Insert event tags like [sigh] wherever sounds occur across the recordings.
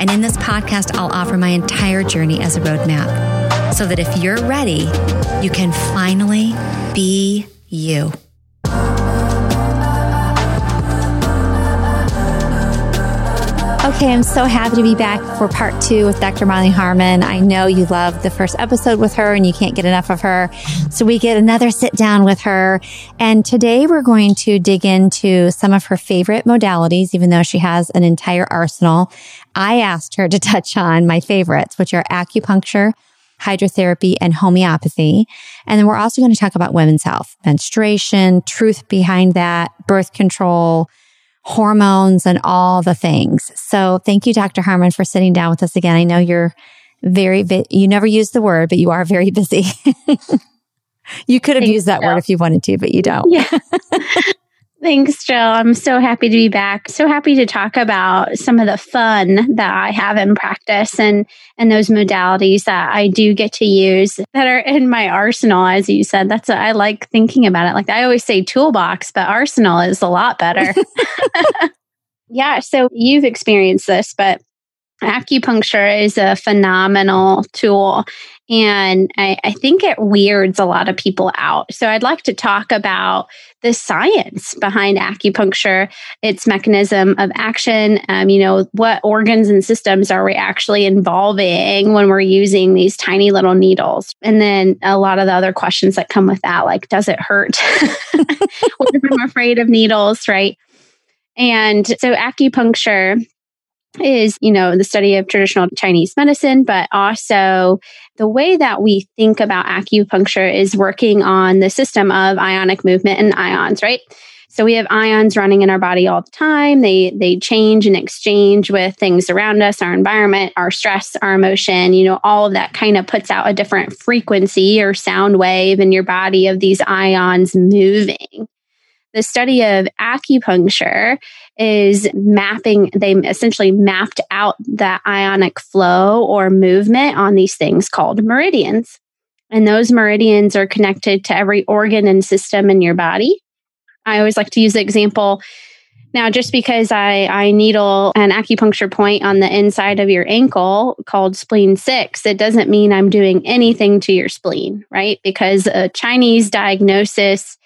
And in this podcast, I'll offer my entire journey as a roadmap so that if you're ready, you can finally be you. I'm so happy to be back for part two with Dr. Molly Harmon. I know you loved the first episode with her and you can't get enough of her. So we get another sit down with her. And today we're going to dig into some of her favorite modalities, even though she has an entire arsenal. I asked her to touch on my favorites, which are acupuncture, hydrotherapy, and homeopathy. And then we're also going to talk about women's health, menstruation, truth behind that, birth control, hormones and all the things. So thank you, Dr. Harmon, for sitting down with us again. I know you're very, you never use the word, but you are very busy. [laughs] you could have used that word if you wanted to, but you don't. Yeah. [laughs] Thanks, Jill. I'm so happy to be back. So happy to talk about some of the fun that I have in practice and and those modalities that I do get to use that are in my arsenal. As you said, that's a, I like thinking about it. Like I always say, toolbox, but arsenal is a lot better. [laughs] [laughs] yeah. So you've experienced this, but acupuncture is a phenomenal tool and I, I, think it weirds a lot of people out. So I'd like to talk about the science behind acupuncture, its mechanism of action. Um, you know, what organs and systems are we actually involving when we're using these tiny little needles? And then a lot of the other questions that come with that, like, does it hurt? [laughs] what if I'm afraid of needles, right? And so acupuncture is, you know, the study of traditional Chinese medicine, but also the way that we think about acupuncture is working on the system of ionic movement and ions, right? So we have ions running in our body all the time. They they change and exchange with things around us, our environment, our stress, our emotion, you know, all of that kind of puts out a different frequency or sound wave in your body of these ions moving the study of acupuncture is mapping, they essentially mapped out the ionic flow or movement on these things called meridians. And those meridians are connected to every organ and system in your body. I always like to use the example. Now, just because I, I needle an acupuncture point on the inside of your ankle called spleen six, it doesn't mean I'm doing anything to your spleen, right? Because a Chinese diagnosis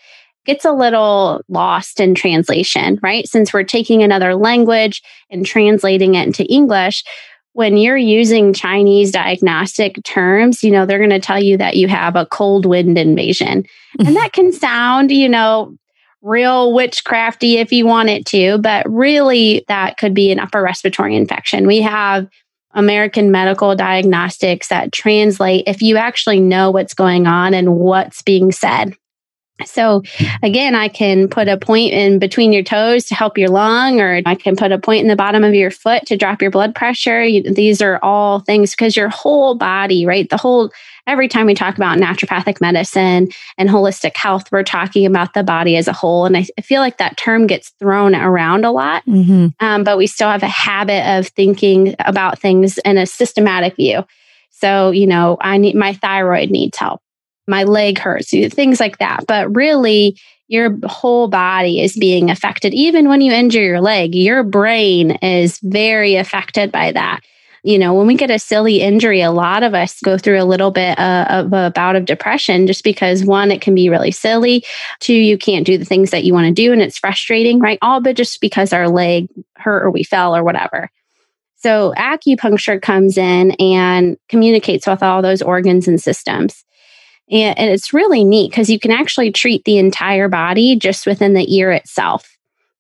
gets a little lost in translation, right? Since we're taking another language and translating it into English, when you're using Chinese diagnostic terms, you know, they're going to tell you that you have a cold wind invasion. and that can [laughs] sound, you know, real witchcrafty if you want it to, but really that could be an upper respiratory infection. We have American medical diagnostics that translate if you actually know what's going on and what's being said. So again, I can put a point in between your toes to help your lung, or I can put a point in the bottom of your foot to drop your blood pressure. You, these are all things because your whole body, right? The whole, every time we talk about naturopathic medicine and holistic health, we're talking about the body as a whole. And I, I feel like that term gets thrown around a lot, mm-hmm. um, but we still have a habit of thinking about things in a systematic view. So, you know, I need my thyroid needs help my leg hurts, things like that. But really, your whole body is being affected. Even when you injure your leg, your brain is very affected by that. You know, when we get a silly injury, a lot of us go through a little bit uh, of a bout of depression just because one, it can be really silly. Two, you can't do the things that you want to do and it's frustrating, right? All but just because our leg hurt or we fell or whatever. So acupuncture comes in and communicates with all those organs and systems. And, it's really neat because you can actually treat the entire body just within the ear itself.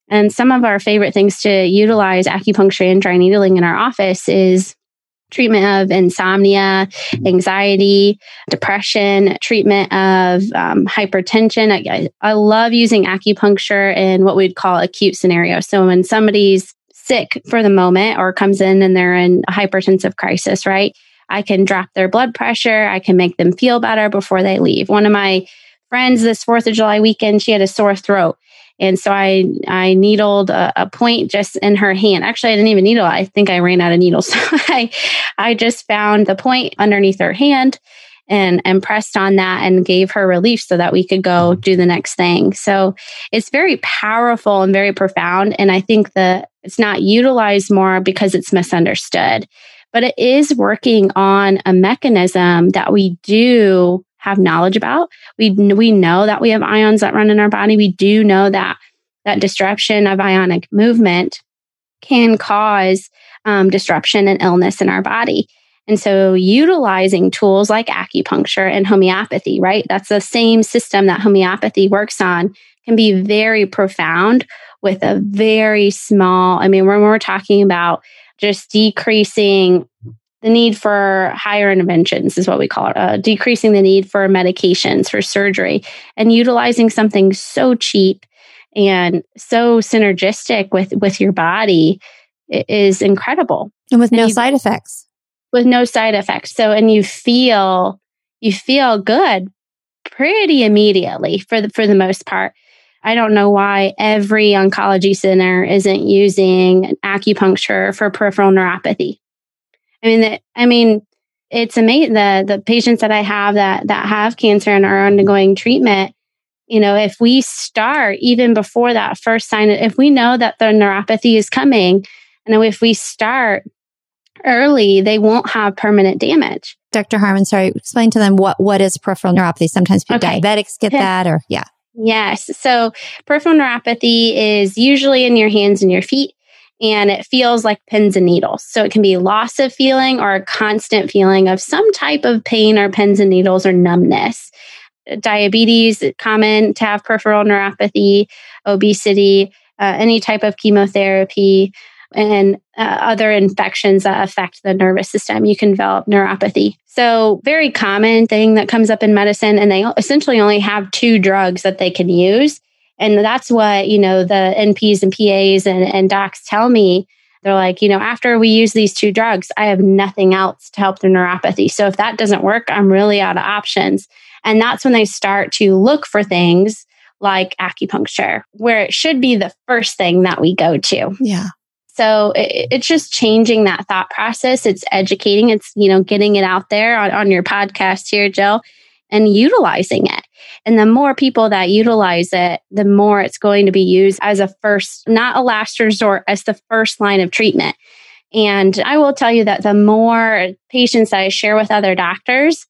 And some of our favorite things to utilize acupuncture and dry needling in our office is treatment of insomnia, anxiety, depression, treatment of um, hypertension. I, I love using acupuncture in what we'd call acute scenarios. So when somebody's sick for the moment or comes in and they're in a hypertensive crisis, right? I can drop their blood pressure. I can make them feel better before they leave. One of my friends this 4th of July weekend, she had a sore throat. And so I, I needled a, a point just in her hand. Actually, I didn't even needle. I think I ran out of needles. [laughs] So I, I just found the point underneath her hand and, and pressed on that and gave her relief so that we could go do the next thing. So it's very powerful and very profound. And I think that it's not utilized more because it's misunderstood, but it is working on a mechanism that we do have knowledge about. We, we know that we have ions that run in our body. We do know that that disruption of ionic movement can cause um, disruption and illness in our body. And so utilizing tools like acupuncture and homeopathy, right? That's the same system that homeopathy works on can be very profound with a very small, I mean, when we're talking about just decreasing the need for higher interventions is what we call it, uh, decreasing the need for medications, for surgery, and utilizing something so cheap and so synergistic with with your body is incredible. And with and no you, side effects. With no side effects. So and you feel you feel good pretty immediately for the for the most part I don't know why every oncology center isn't using acupuncture for peripheral neuropathy. I mean, the, I mean, it's amazing. The the patients that I have that that have cancer and are undergoing treatment. You know, if we start even before that first sign, if we know that the neuropathy is coming, and if we start early, they won't have permanent damage. Dr. Harmon, sorry, explain to them what what is peripheral neuropathy. Sometimes okay. diabetics get [laughs] that, or yeah. Yes. So peripheral neuropathy is usually in your hands and your feet, and it feels like pins and needles. So it can be loss of feeling or a constant feeling of some type of pain or pins and needles or numbness. Diabetes, common to have peripheral neuropathy, obesity, uh, any type of chemotherapy, and uh, other infections that affect the nervous system. You can develop neuropathy. So, very common thing that comes up in medicine, and they essentially only have two drugs that they can use. And that's what, you know, the NPs and PAs and, and docs tell me. They're like, you know, after we use these two drugs, I have nothing else to help the neuropathy. So if that doesn't work, I'm really out of options. And that's when they start to look for things like acupuncture, where it should be the first thing that we go to. Yeah. So it, it's just changing that thought process. It's educating. It's, you know, getting it out there on, on your podcast here, Jill, and utilizing it. And the more people that utilize it, the more it's going to be used as a first, not a last resort, as the first line of treatment. And I will tell you that the more patients that I share with other doctors,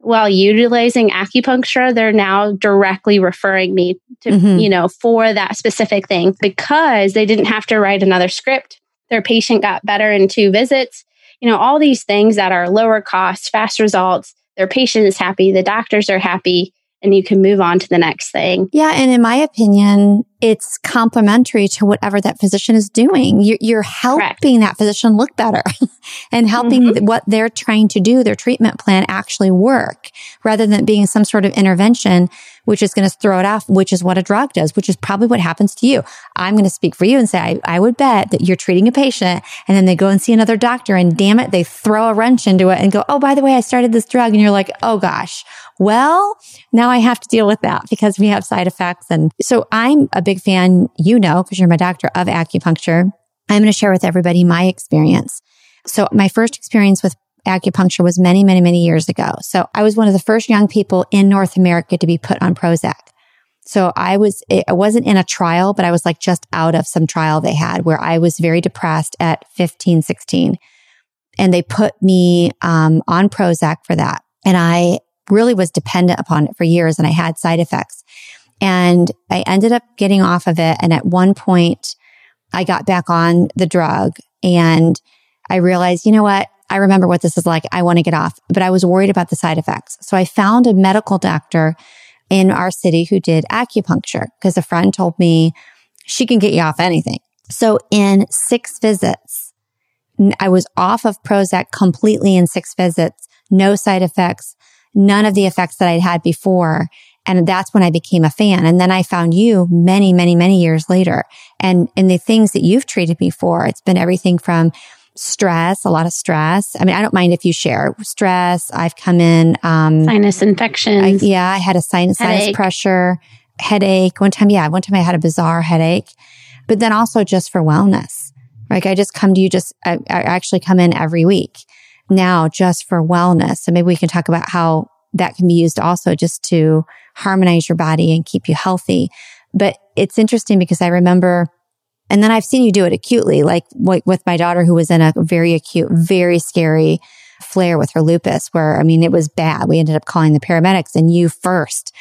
while utilizing acupuncture, they're now directly referring me to, mm-hmm. you know, for that specific thing because they didn't have to write another script. Their patient got better in two visits. You know, all these things that are lower cost, fast results. Their patient is happy. The doctors are happy and you can move on to the next thing. Yeah. And in my opinion, it's complementary to whatever that physician is doing. You're, you're helping Correct. that physician look better [laughs] and helping mm-hmm. what they're trying to do, their treatment plan actually work rather than being some sort of intervention which is going to throw it off, which is what a drug does, which is probably what happens to you. I'm going to speak for you and say, I, I would bet that you're treating a patient and then they go and see another doctor and damn it, they throw a wrench into it and go, Oh, by the way, I started this drug. And you're like, Oh gosh, well, now I have to deal with that because we have side effects. And so I'm a big fan, you know, because you're my doctor of acupuncture. I'm going to share with everybody my experience. So my first experience with acupuncture was many, many, many years ago. So I was one of the first young people in North America to be put on Prozac. So I was, I wasn't in a trial, but I was like just out of some trial they had where I was very depressed at 15, 16. And they put me um, on Prozac for that. And I really was dependent upon it for years and I had side effects. And I ended up getting off of it. And at one point, I got back on the drug and I realized, you know what? I remember what this is like. I want to get off, but I was worried about the side effects. So I found a medical doctor in our city who did acupuncture because a friend told me she can get you off anything. So in six visits, I was off of Prozac completely in six visits, no side effects, none of the effects that I'd had before. And that's when I became a fan. And then I found you many, many, many years later. And, and the things that you've treated me for, it's been everything from stress, a lot of stress. I mean, I don't mind if you share stress. I've come in, um, sinus infections. I, yeah, I had a sinus, sinus pressure, headache. One time, yeah, one time I had a bizarre headache, but then also just for wellness. Like I just come to you just, I, I actually come in every week now just for wellness. So maybe we can talk about how that can be used also just to harmonize your body and keep you healthy. But it's interesting because I remember, and then I've seen you do it acutely, like with my daughter who was in a very acute, very scary flare with her lupus, where I mean, it was bad. We ended up calling the paramedics and you first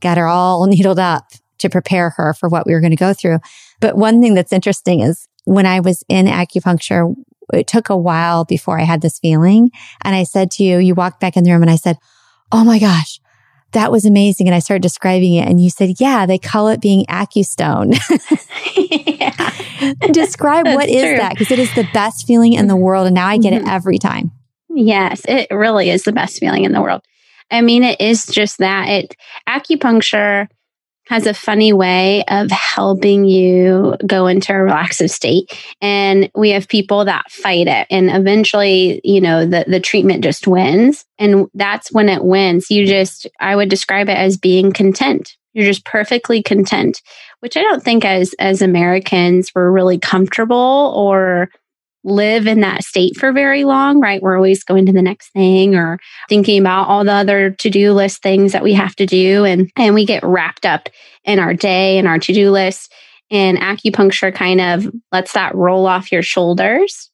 got her all [laughs] needled up to prepare her for what we were going to go through. But one thing that's interesting is when I was in acupuncture, it took a while before I had this feeling. And I said to you, you walked back in the room and I said, Oh my gosh, that was amazing. And I started describing it and you said, yeah, they call it being AccuStone. yeah. [laughs] [laughs] Describe what is true. that? Because it is the best feeling in the world. And now I get mm-hmm. it every time. Yes, it really is the best feeling in the world. I mean, it is just that it acupuncture has a funny way of helping you go into a relaxive state. And we have people that fight it. And eventually, you know, the, the treatment just wins. And that's when it wins. You just, I would describe it as being content. You're just perfectly content, which I don't think as, as Americans we're really comfortable or live in that state for very long, right? We're always going to the next thing or thinking about all the other to-do list things that we have to do and and we get wrapped up in our day and our to-do list and acupuncture kind of lets that roll off your shoulders.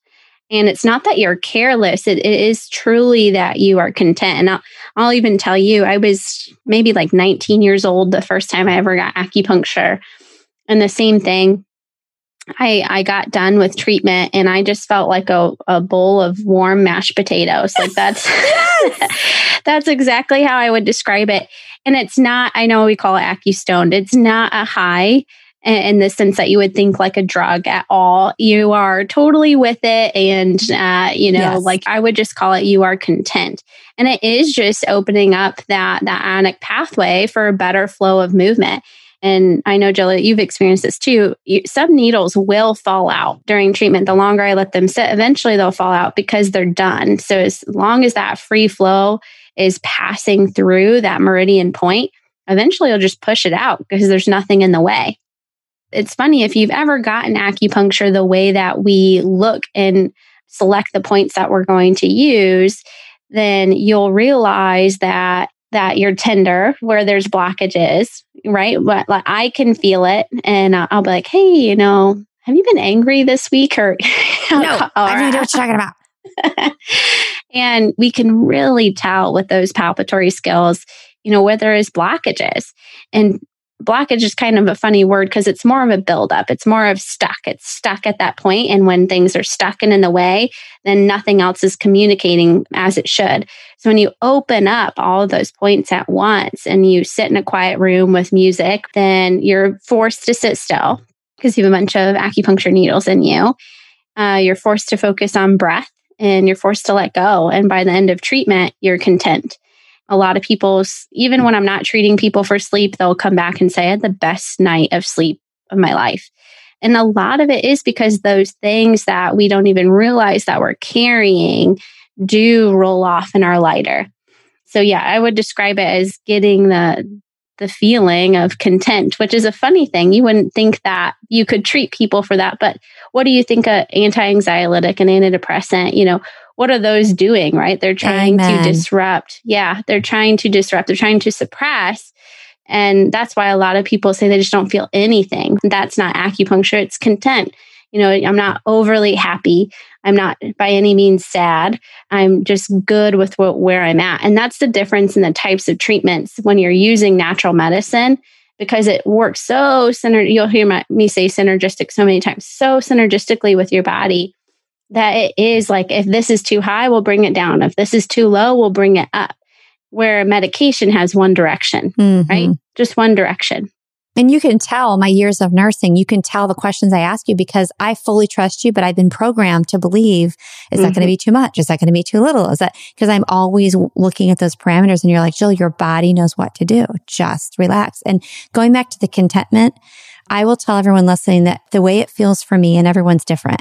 And it's not that you're careless. It, it is truly that you are content. And I'll, I'll even tell you, I was maybe like 19 years old the first time I ever got acupuncture. And the same thing, I, I got done with treatment and I just felt like a, a bowl of warm mashed potatoes. Like that's [laughs] [laughs] that's exactly how I would describe it. And it's not, I know we call it AccuStoned. It's not a high in the sense that you would think like a drug at all. You are totally with it. And, uh, you know, yes. like I would just call it you are content. And it is just opening up that, that ionic pathway for a better flow of movement. And I know, Jill, you've experienced this too. Some needles will fall out during treatment. The longer I let them sit, eventually they'll fall out because they're done. So as long as that free flow is passing through that meridian point, eventually you'll just push it out because there's nothing in the way. It's funny if you've ever gotten acupuncture the way that we look and select the points that we're going to use, then you'll realize that that you're tender where there's blockages, right? But like I can feel it and I'll be like, hey, you know, have you been angry this week or [laughs] no? I don't know what you're talking about. [laughs] and we can really tell with those palpatory skills, you know, where there is blockages. And blockage is kind of a funny word because it's more of a buildup. It's more of stuck. It's stuck at that point, And when things are stuck and in the way, then nothing else is communicating as it should. So when you open up all of those points at once and you sit in a quiet room with music, then you're forced to sit still because you have a bunch of acupuncture needles in you. Uh, you're forced to focus on breath and you're forced to let go. And by the end of treatment, you're content a lot of people, even when I'm not treating people for sleep, they'll come back and say, I had the best night of sleep of my life. And a lot of it is because those things that we don't even realize that we're carrying do roll off in our lighter. So yeah, I would describe it as getting the the feeling of content, which is a funny thing. You wouldn't think that you could treat people for that, but what do you think a anti-anxiolytic and antidepressant, you know, what are those doing, right? They're trying Amen. to disrupt. Yeah, they're trying to disrupt. They're trying to suppress. And that's why a lot of people say they just don't feel anything. That's not acupuncture, it's content. You know, I'm not overly happy. I'm not by any means sad. I'm just good with what, where I'm at. And that's the difference in the types of treatments when you're using natural medicine because it works so synergistic. You'll hear my, me say synergistic so many times, so synergistically with your body that it is like if this is too high, we'll bring it down. If this is too low, we'll bring it up. Where medication has one direction, mm-hmm. right? Just one direction. And you can tell my years of nursing, you can tell the questions I ask you because I fully trust you, but I've been programmed to believe, is mm-hmm. that going to be too much? Is that going to be too little? Is that because I'm always looking at those parameters and you're like, Jill, your body knows what to do. Just relax. And going back to the contentment, I will tell everyone listening that the way it feels for me and everyone's different.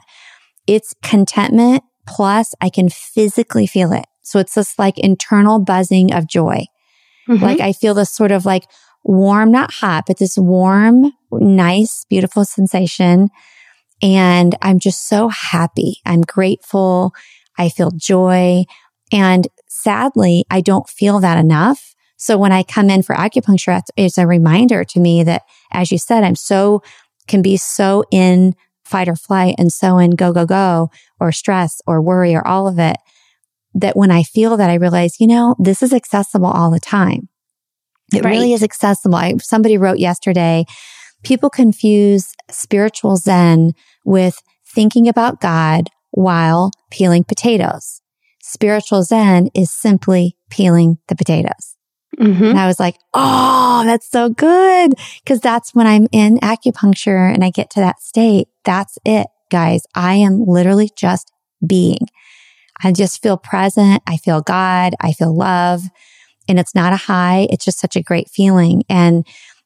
It's contentment plus I can physically feel it. So it's this like internal buzzing of joy. Mm-hmm. Like I feel this sort of like warm, not hot, but this warm, nice, beautiful sensation. And I'm just so happy. I'm grateful. I feel joy. And sadly, I don't feel that enough. So when I come in for acupuncture, it's a reminder to me that, as you said, I'm so, can be so in fight or flight and so in go, go, go or stress or worry or all of it that when I feel that I realize, you know, this is accessible all the time. It right. really is accessible. I, somebody wrote yesterday, people confuse spiritual Zen with thinking about God while peeling potatoes. Spiritual Zen is simply peeling the potatoes. Mm-hmm. And I was like, Oh, that's so good. Cause that's when I'm in acupuncture and I get to that state. That's it, guys. I am literally just being. I just feel present. I feel God. I feel love and it's not a high. It's just such a great feeling. And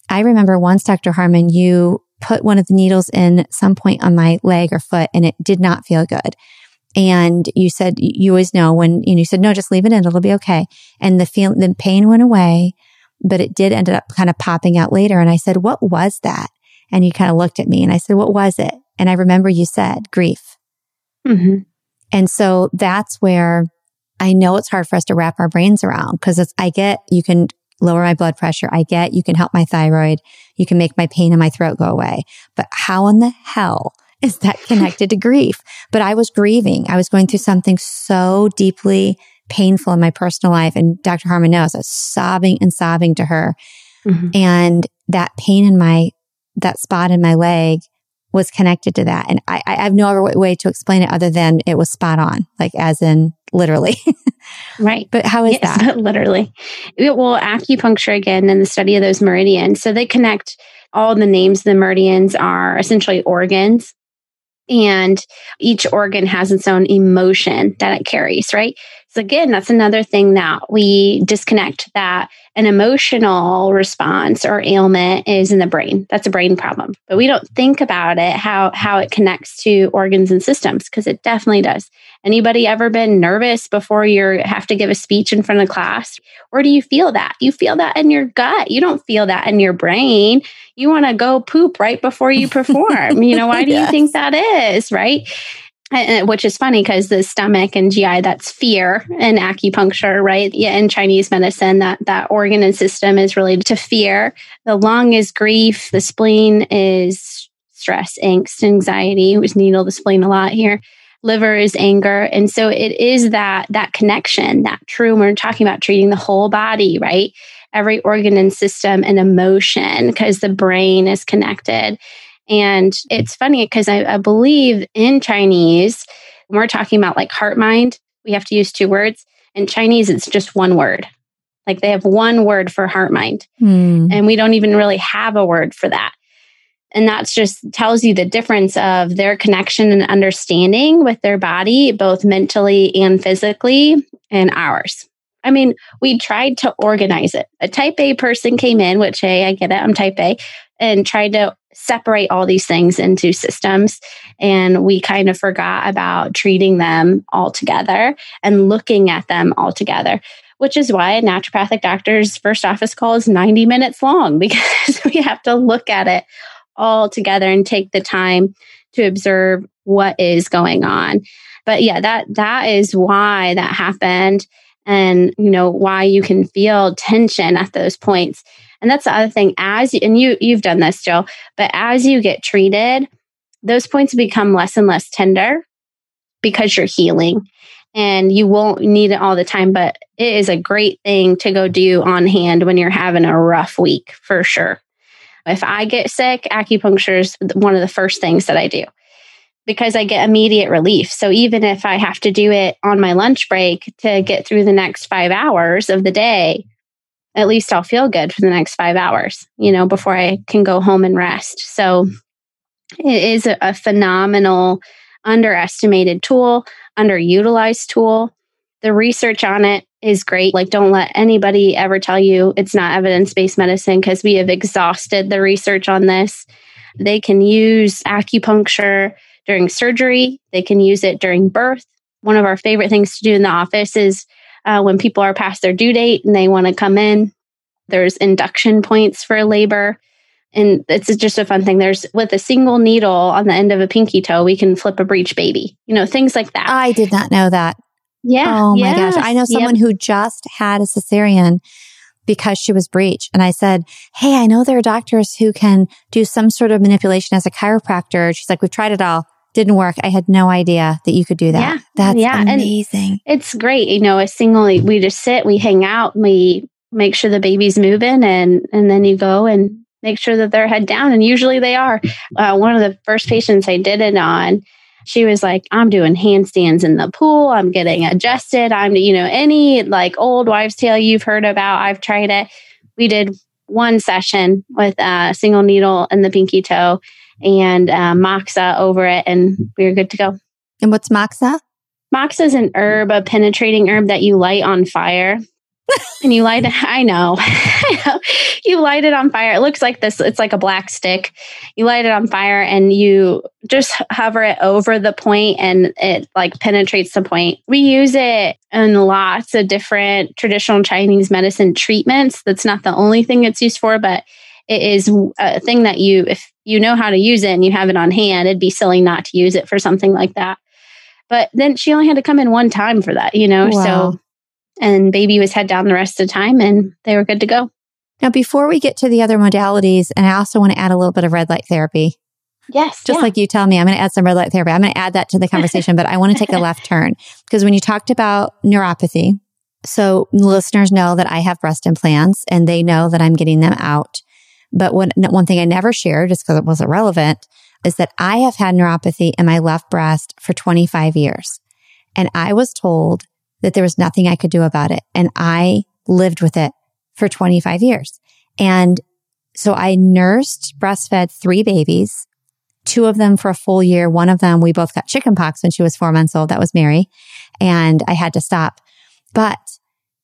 I remember once, Dr. Harmon, you put one of the needles in some point on my leg or foot and it did not feel good. And you said, you always know when, you know, you said, no, just leave it in. It'll be okay. And the feel, the pain went away, but it did end up kind of popping out later. And I said, what was that? And you kind of looked at me and I said, what was it? And I remember you said grief. Mm-hmm. And so that's where I know it's hard for us to wrap our brains around because it's, I get you can lower my blood pressure. I get you can help my thyroid. You can make my pain in my throat go away. But how in the hell [laughs] is that connected to grief? But I was grieving. I was going through something so deeply painful in my personal life. And Dr. Harmon knows I was sobbing and sobbing to her. Mm-hmm. And that pain in my, that spot in my leg was connected to that. And I, I have no other way to explain it other than it was spot on, like as in literally. [laughs] right. But how is yes, that? [laughs] Literally. Well, acupuncture again and the study of those meridians. So they connect all the names of the meridians are essentially organs. And each organ has its own emotion that it carries, right? So again, that's another thing that we disconnect that an emotional response or ailment is in the brain. That's a brain problem. But we don't think about it, how, how it connects to organs and systems, because it definitely does. Anybody ever been nervous before you have to give a speech in front of class? Or do you feel that? You feel that in your gut. You don't feel that in your brain. You want to go poop right before you [laughs] perform. you know, why do yes. you think that is? Right which is funny because the stomach and GI, that's fear in acupuncture, right? Yeah, in Chinese medicine, that, that organ and system is related to fear. The lung is grief. The spleen is stress, angst, anxiety. We needle the spleen a lot here. Liver is anger. And so it is that, that connection, that true, we're talking about treating the whole body, right? Every organ and system and emotion because the brain is connected. And it's funny because I, I, believe in Chinese, when we're talking about like heart mind, we have to use two words. In Chinese, it's just one word. Like they have one word for heart mind. Mm. And we don't even really have a word for that. And that's just tells you the difference of their connection and understanding with their body, both mentally and physically, and ours. I mean, we tried to organize it. A type A person came in, which, hey, I get it, I'm type A, and tried to separate all these things into systems. And we kind of forgot about treating them all together and looking at them all together, which is why a naturopathic doctor's first office call is 90 minutes long [laughs] because we have to look at it all together and take the time to observe what is going on. But yeah, that that is why that happened and you know why you can feel tension at those points and that's the other thing as and you you've done this jill but as you get treated those points become less and less tender because you're healing and you won't need it all the time but it is a great thing to go do on hand when you're having a rough week for sure if i get sick acupuncture is one of the first things that i do because I get immediate relief. So even if I have to do it on my lunch break to get through the next five hours of the day, at least I'll feel good for the next five hours, you know, before I can go home and rest. So it is a, a phenomenal, underestimated tool, underutilized tool. The research on it is great. Like, don't let anybody ever tell you it's not evidence based medicine because we have exhausted the research on this. They can use acupuncture during surgery, they can use it during birth. One of our favorite things to do in the office is uh, when people are past their due date and they want to come in, there's induction points for labor. And it's just a fun thing. There's with a single needle on the end of a pinky toe, we can flip a breech baby, you know, things like that. I did not know that. Yeah. Oh my yes, gosh. I know someone yep. who just had a cesarean because she was breech. And I said, Hey, I know there are doctors who can do some sort of manipulation as a chiropractor. She's like, we've tried it all. Didn't work. I had no idea that you could do that. Yeah. That's yeah. amazing. And it's great. You know, a single, we just sit, we hang out, we make sure the baby's moving and, and then you go and make sure that they're head down. And usually they are. Uh, one of the first patients I did it on, she was like, I'm doing handstands in the pool. I'm getting adjusted. I'm, you know, any like old wives' tale you've heard about. I've tried it. We did one session with a single needle in the pinky toe and uh, moxa over it, and we were good to go. And what's moxa? Moxa is an herb, a penetrating herb that you light on fire and you light it. I know. [laughs] you light it on fire. It looks like this. It's like a black stick. You light it on fire and you just hover it over the point and it like penetrates the point. We use it in lots of different traditional Chinese medicine treatments. That's not the only thing it's used for, but it is a thing that you, if you know how to use it and you have it on hand, it'd be silly not to use it for something like that. But then she only had to come in one time for that, you know? Wow. So and baby was head down the rest of the time and they were good to go. Now, before we get to the other modalities, and I also want to add a little bit of red light therapy. Yes. Just yeah. like you tell me, I'm going to add some red light therapy. I'm going to add that to the [laughs] conversation, but I want to take a left turn because when you talked about neuropathy, so listeners know that I have breast implants and they know that I'm getting them out. But one, one thing I never shared, just because it wasn't relevant, is that I have had neuropathy in my left breast for 25 years. And I was told that there was nothing I could do about it. And I lived with it for 25 years. And so I nursed, breastfed three babies, two of them for a full year. One of them, we both got chickenpox when she was four months old. That was Mary. And I had to stop, but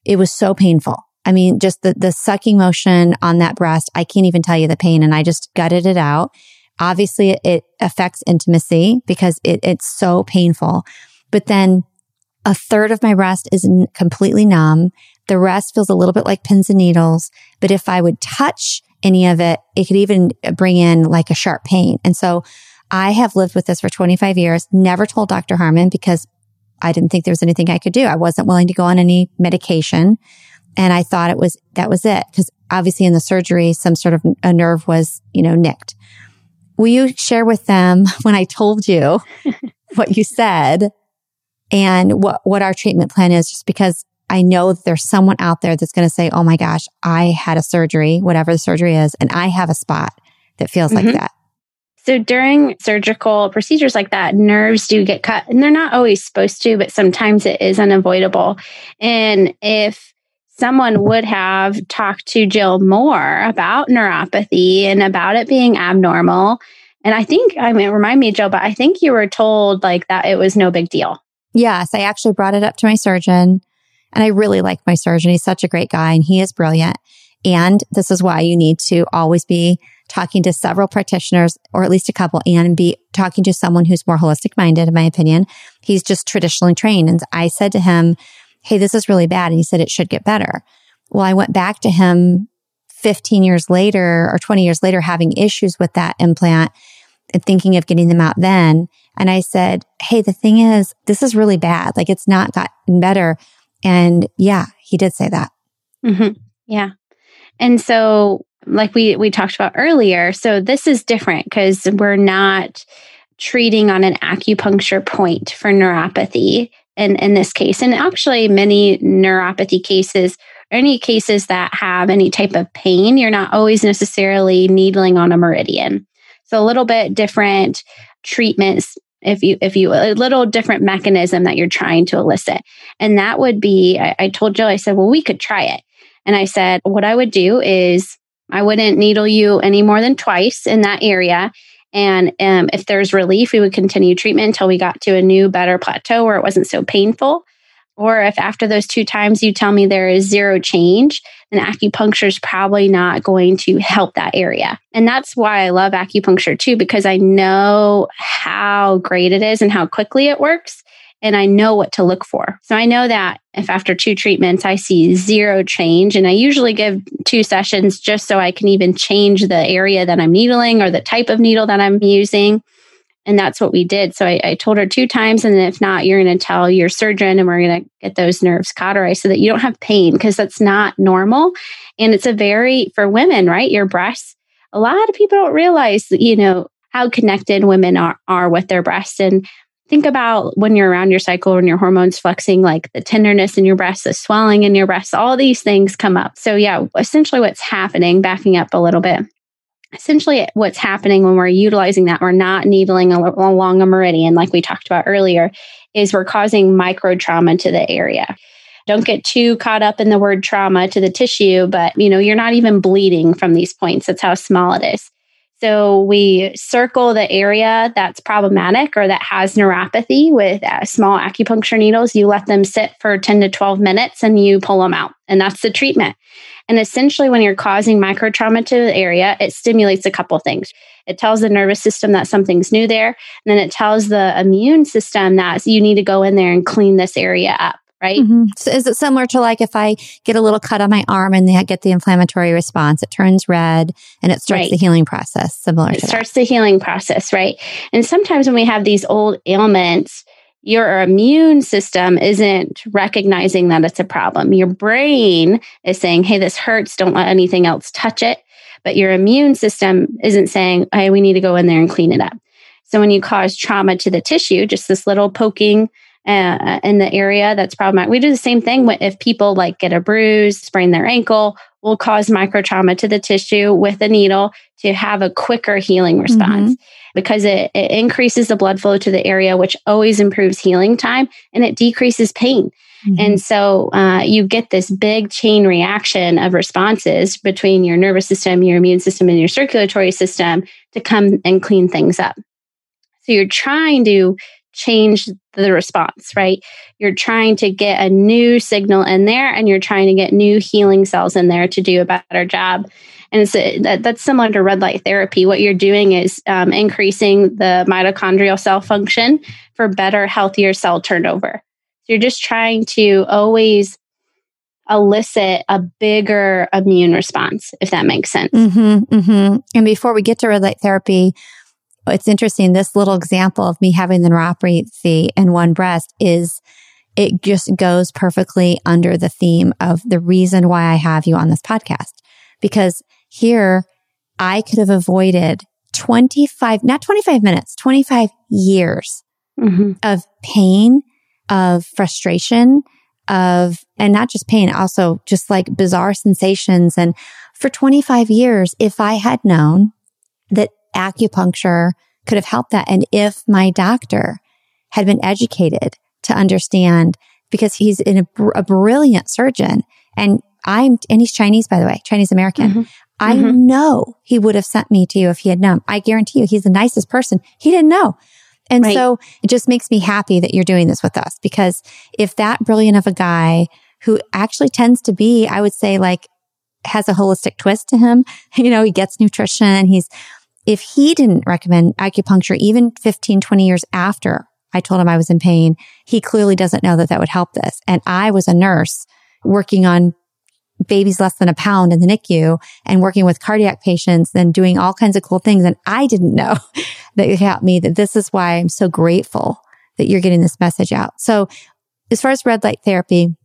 it was so painful. I mean, just the, the sucking motion on that breast, I can't even tell you the pain. And I just gutted it out. Obviously, it, affects intimacy because it, it's so painful. But then a third of my breast is completely numb. The rest feels a little bit like pins and needles. But if I would touch any of it, it could even bring in like a sharp pain. And so I have lived with this for 25 years, never told Dr. Harmon because I didn't think there was anything I could do. I wasn't willing to go on any medication. And I thought it was, that was it. Cause obviously in the surgery, some sort of a nerve was, you know, nicked. Will you share with them [laughs] when I told you [laughs] what you said and what, what our treatment plan is just because I know that there's someone out there that's going to say, Oh my gosh, I had a surgery, whatever the surgery is, and I have a spot that feels mm-hmm. like that. So during surgical procedures like that, nerves do get cut and they're not always supposed to, but sometimes it is unavoidable. And if someone would have talked to Jill more about neuropathy and about it being abnormal, and I think, I mean, remind me, Jill, but I think you were told like that it was no big deal. Yes, I actually brought it up to my surgeon and I really like my surgeon. He's such a great guy and he is brilliant. And this is why you need to always be talking to several practitioners or at least a couple and be talking to someone who's more holistic minded, in my opinion. He's just traditionally trained. And I said to him, Hey, this is really bad. And he said it should get better. Well, I went back to him 15 years later or 20 years later having issues with that implant and thinking of getting them out then. And I said, Hey, the thing is, this is really bad. Like it's not gotten better. And yeah, he did say that. Mm-hmm. Yeah. And so, like we, we talked about earlier, so this is different because we're not treating on an acupuncture point for neuropathy in, in this case. And actually, many neuropathy cases, or any cases that have any type of pain, you're not always necessarily needling on a meridian. So a little bit different treatments if you if you a little different mechanism that you're trying to elicit and that would be I, I told jill i said well we could try it and i said what i would do is i wouldn't needle you any more than twice in that area and um, if there's relief we would continue treatment until we got to a new better plateau where it wasn't so painful or if after those two times you tell me there is zero change, then acupuncture is probably not going to help that area. And that's why I love acupuncture too, because I know how great it is and how quickly it works. And I know what to look for. So I know that if after two treatments I see zero change, and I usually give two sessions just so I can even change the area that I'm needling or the type of needle that I'm using and that's what we did. So I, I told her two times, and if not, you're going to tell your surgeon, and we're going to get those nerves cauterized so that you don't have pain because that's not normal. And it's a very for women, right? Your breasts. A lot of people don't realize, you know, how connected women are are with their breasts, and think about when you're around your cycle and your hormones flexing, like the tenderness in your breasts, the swelling in your breasts, all these things come up. So, yeah, essentially what's happening, backing up a little bit, essentially what's happening when we're utilizing that, we're not needling along a meridian like we talked about earlier, is we're causing micro trauma to the area. Don't get too caught up in the word trauma to the tissue, but you know, you're not even bleeding from these points. That's how small it is. So we circle the area that's problematic or that has neuropathy with uh, small acupuncture needles. You let them sit for 10 to 12 minutes and you pull them out. And that's the treatment. And essentially, when you're causing microtrauma to the area, it stimulates a couple things. It tells the nervous system that something's new there. And then it tells the immune system that you need to go in there and clean this area up right? Mm-hmm. So is it similar to like if I get a little cut on my arm and I get the inflammatory response, it turns red and it starts right. the healing process, similar it starts that. the healing process, right? And sometimes when we have these old ailments, your immune system isn't recognizing that it's a problem. Your brain is saying, hey, this hurts. Don't let anything else touch it. But your immune system isn't saying, hey, we need to go in there and clean it up. So when you cause trauma to the tissue, just this little poking uh, in the area that's problematic, we do the same thing if people like get a bruise, sprain their ankle, will cause micro trauma to the tissue with a needle to have a quicker healing response. Mm-hmm because it, it increases the blood flow to the area, which always improves healing time and it decreases pain. Mm-hmm. And so uh, you get this big chain reaction of responses between your nervous system, your immune system, and your circulatory system to come and clean things up. So you're trying to change the response, right? You're trying to get a new signal in there and you're trying to get new healing cells in there to do a better job. And a, that, that's similar to red light therapy. What you're doing is um, increasing the mitochondrial cell function for better, healthier cell turnover. So you're just trying to always elicit a bigger immune response, if that makes sense. Mm-hmm, mm-hmm. And before we get to red light therapy, it's interesting. This little example of me having the neuropathy in one breast is it just goes perfectly under the theme of the reason why I have you on this podcast. Because here, I could have avoided 25, not 25 minutes, 25 years mm-hmm. of pain, of frustration, of, and not just pain, also just like bizarre sensations. And for 25 years, if I had known that acupuncture could have helped that, and if my doctor had been educated to understand, because he's a, a brilliant surgeon and I'm, and he's Chinese, by the way, Chinese American. Mm-hmm. I mm-hmm. know he would have sent me to you if he had known. I guarantee you he's the nicest person. He didn't know. And right. so it just makes me happy that you're doing this with us because if that brilliant of a guy who actually tends to be, I would say like has a holistic twist to him, [laughs] you know, he gets nutrition. He's, if he didn't recommend acupuncture even 15, 20 years after I told him I was in pain, he clearly doesn't know that that would help this. And I was a nurse working on babies less than a pound in the NICU and working with cardiac patients and doing all kinds of cool things. And I didn't know [laughs] that it helped me that this is why I'm so grateful that you're getting this message out. So as far as red light therapy,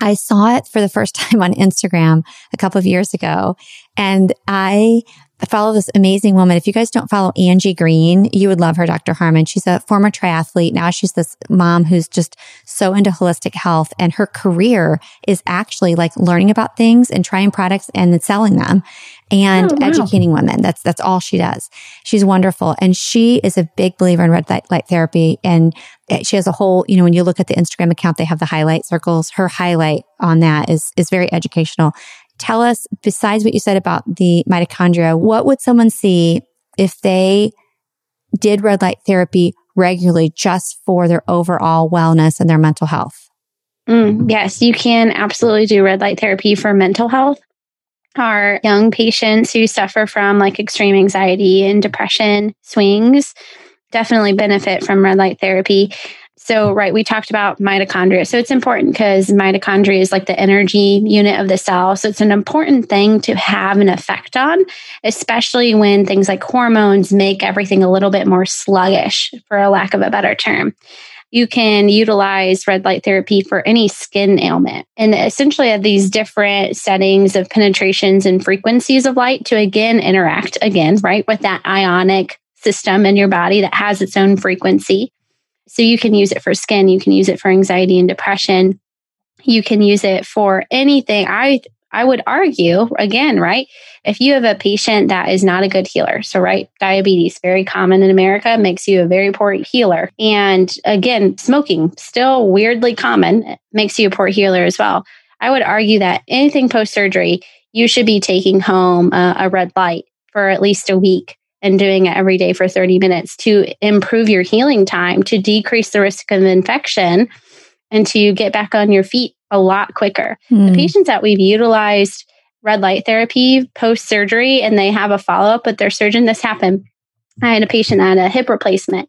I saw it for the first [laughs] time on Instagram a couple of years ago And I follow this amazing woman. If you guys don't follow Angie Green, you would love her, Dr. Harmon. She's a former triathlete. Now she's this mom who's just so into holistic health and her career is actually like learning about things and trying products and then selling them and oh, wow. educating women. That's, that's all she does. She's wonderful. And she is a big believer in red light therapy. And she has a whole, you know, when you look at the Instagram account, they have the highlight circles. Her highlight on that is, is very educational tell us, besides what you said about the mitochondria, what would someone see if they did red light therapy regularly just for their overall wellness and their mental health? Mm, yes, you can absolutely do red light therapy for mental health. Our young patients who suffer from like extreme anxiety and depression swings definitely benefit from red light therapy. So, right, we talked about mitochondria. So, it's important because mitochondria is like the energy unit of the cell. So, it's an important thing to have an effect on, especially when things like hormones make everything a little bit more sluggish, for a lack of a better term. You can utilize red light therapy for any skin ailment and essentially have these different settings of penetrations and frequencies of light to again interact again, right, with that ionic system in your body that has its own frequency. So you can use it for skin, you can use it for anxiety and depression. You can use it for anything. I I would argue again, right? If you have a patient that is not a good healer, so right, diabetes, very common in America, makes you a very poor healer. And again, smoking, still weirdly common, makes you a poor healer as well. I would argue that anything post surgery, you should be taking home a, a red light for at least a week and doing it every day for 30 minutes to improve your healing time, to decrease the risk of infection, and to get back on your feet a lot quicker. Mm. The hmm. patients that we've utilized red light therapy post surgery and they have a follow up with their surgeon, this happened. I had a patient that had a hip replacement.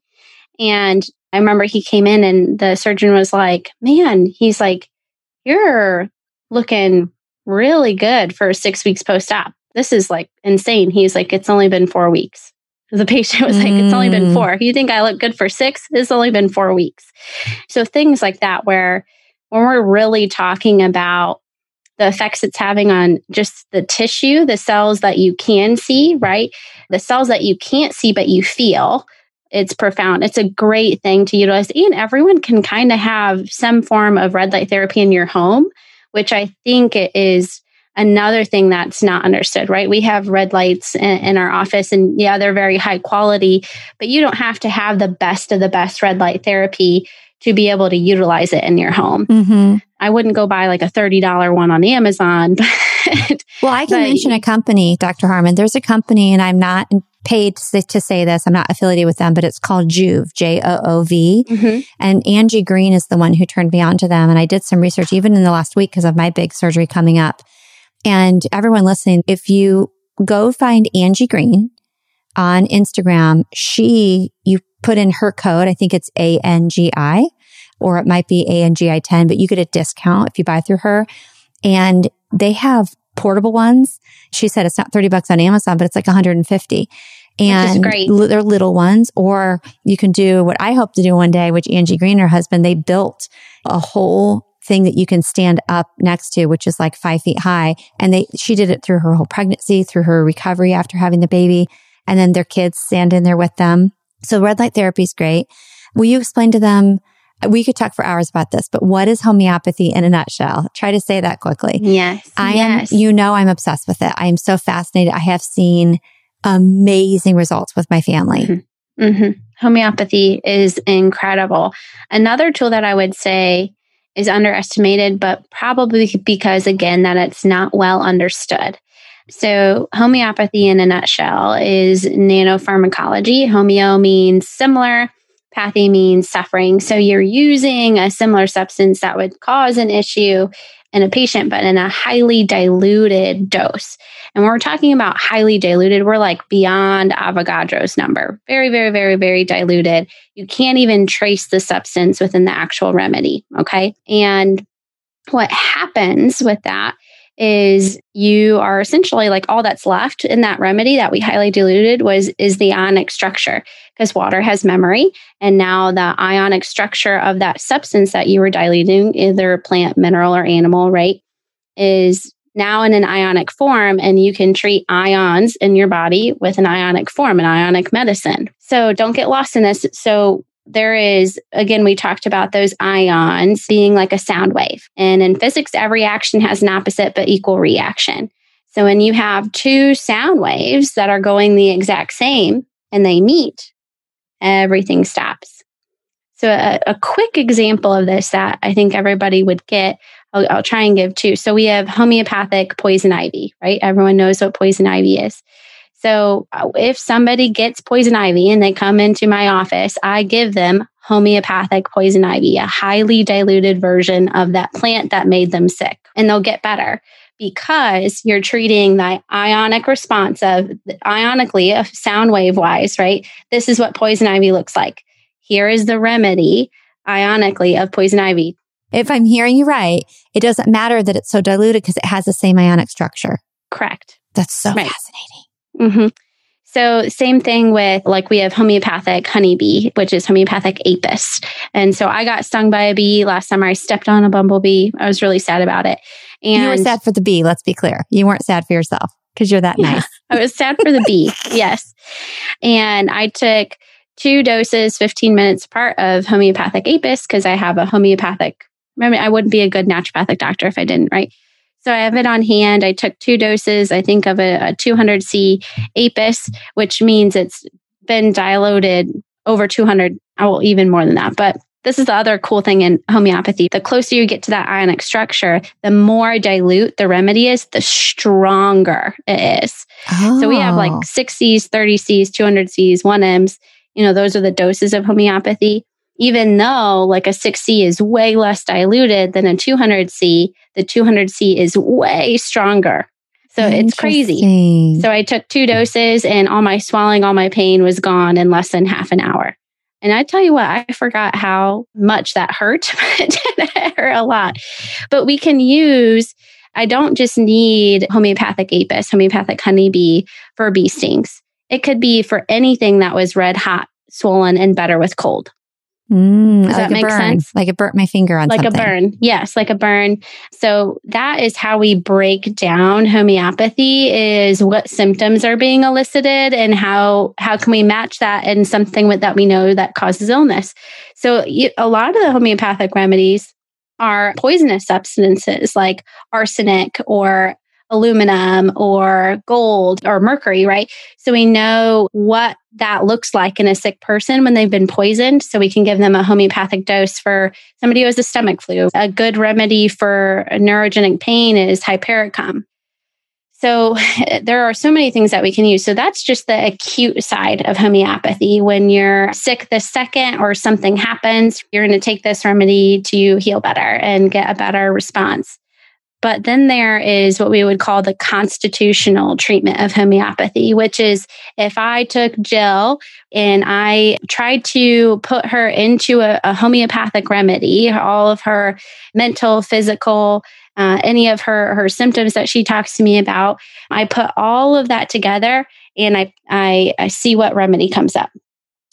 And I remember he came in and the surgeon was like, Man, he's like, You're looking really good for six weeks post op this is like insane. He's like, it's only been four weeks. The patient was like, it's only been mm. four. You think I look good for six? It's only been four weeks. So things like that, where when we're really talking about the effects it's having on just the tissue, the cells that you can see, right? The cells that you can't see, but you feel, it's profound. It's a great thing to utilize. And everyone can kind of have some form of red light therapy in your home, which I think is another thing that's not understood, right? We have red lights in, in, our office, and yeah, they're very high quality, but you don't have to have the best of the best red light therapy to be able to utilize it in your home. Mm-hmm. I wouldn't go buy like a $30 one on Amazon. [laughs] But, well, I can but, mention a company, Dr. Harmon. There's a company, and I'm not paid to say this. I'm not affiliated with them, but it's called Joovv, J O O V. Mm-hmm. And Angie Green is the one who turned me on to them. And I did some research even in the last week because of my big surgery coming up. And everyone listening, if you go find Angie Green on Instagram, she, you put in her code. I think it's A-N-G-I or it might be A-N-G-I 10, but you get a discount if you buy through her. And they have portable ones. She said it's not 30 bucks on Amazon, but it's like 150 and they're little ones or you can do what I hope to do one day, which Angie Green, her husband, they built a whole thing that you can stand up next to, which is like five feet high. And they, she did it through her whole pregnancy, through her recovery after having the baby. And then their kids stand in there with them. So red light therapy is great. Will you explain to them? We could talk for hours about this, but what is homeopathy in a nutshell? Try to say that quickly. Yes. I yes. am, you know, I'm obsessed with it. I am so fascinated. I have seen amazing results with my family. Mm-hmm. Mm-hmm. Homeopathy is incredible. Another tool that I would say is underestimated, but probably because, again, that it's not well understood. So, homeopathy in a nutshell is nanopharmacology. Homeo means similar, pathy means suffering. So, you're using a similar substance that would cause an issue in a patient, but in a highly diluted dose. And when we're talking about highly diluted, we're like beyond Avogadro's number. Very, very, very, very diluted. You can't even trace the substance within the actual remedy. Okay. And what happens with that is you are essentially like all that's left in that remedy that we highly diluted was is the ionic structure because water has memory and now the ionic structure of that substance that you were diluting either plant mineral or animal right is now in an ionic form, and you can treat ions in your body with an ionic form, an ionic medicine. So don't get lost in this. So there is, again, we talked about those ions being like a sound wave. And in physics, every action has an opposite but equal reaction. So when you have two sound waves that are going the exact same and they meet, everything stops. So a, a quick example of this that I think everybody would get, I'll, I'll try and give two. So we have homeopathic poison ivy, right? Everyone knows what poison ivy is. So uh, if somebody gets poison ivy and they come into my office, I give them homeopathic poison ivy, a highly diluted version of that plant that made them sick, and they'll get better because you're treating the ionic response of ionically, uh, sound wave wise, right? This is what poison ivy looks like. Here is the remedy ionically of poison ivy. If I'm hearing you right, it doesn't matter that it's so diluted because it has the same ionic structure. Correct. That's so right. fascinating. Mm-hmm. So same thing with like we have homeopathic honeybee, which is homeopathic apis. And so I got stung by a bee last summer. I stepped on a bumblebee. I was really sad about it. And you were sad for the bee. Let's be clear. You weren't sad for yourself because you're that yeah, nice. [laughs] I was sad for the bee. [laughs] Yes. And I took two doses, 15 minutes apart of homeopathic apis because I have a homeopathic. I mean, I wouldn't be a good naturopathic doctor if I didn't, right? So I have it on hand. I took two doses, I think, of a, a 200C apis, which means it's been diluted over 200, well, even more than that. But this is the other cool thing in homeopathy. The closer you get to that ionic structure, the more dilute the remedy is, the stronger it is. Oh. So we have like 6Cs, 30Cs, 200Cs, 1Ms. You know, those are the doses of homeopathy even though like a 6C is way less diluted than a 200C, the 200C is way stronger. So it's crazy. So I took two doses and all my swelling, all my pain was gone in less than half an hour. And I tell you what, I forgot how much that hurt. [laughs] it hurt a lot. But we can use, I don't just need homeopathic apis, homeopathic honeybee for bee stings. It could be for anything that was red hot, swollen, and better with cold. Mm, Does like that make burn, sense? Like it burnt my finger on something. like something. a burn. Yes, like a burn. So that is how we break down homeopathy is what symptoms are being elicited and how how can we match that in something with, that we know that causes illness. So you, a lot of the homeopathic remedies are poisonous substances like arsenic or aluminum or gold or mercury, right? So we know what that looks like in a sick person when they've been poisoned. So we can give them a homeopathic dose for somebody who has a stomach flu. A good remedy for neurogenic pain is hypericum. So [laughs] there are so many things that we can use. So that's just the acute side of homeopathy. When you're sick the second or something happens, you're going to take this remedy to heal better and get a better response. But then there is what we would call the constitutional treatment of homeopathy, which is if I took Jill and I tried to put her into a, a homeopathic remedy, all of her mental, physical, uh, any of her her symptoms that she talks to me about, I put all of that together and I, I, I see what remedy comes up.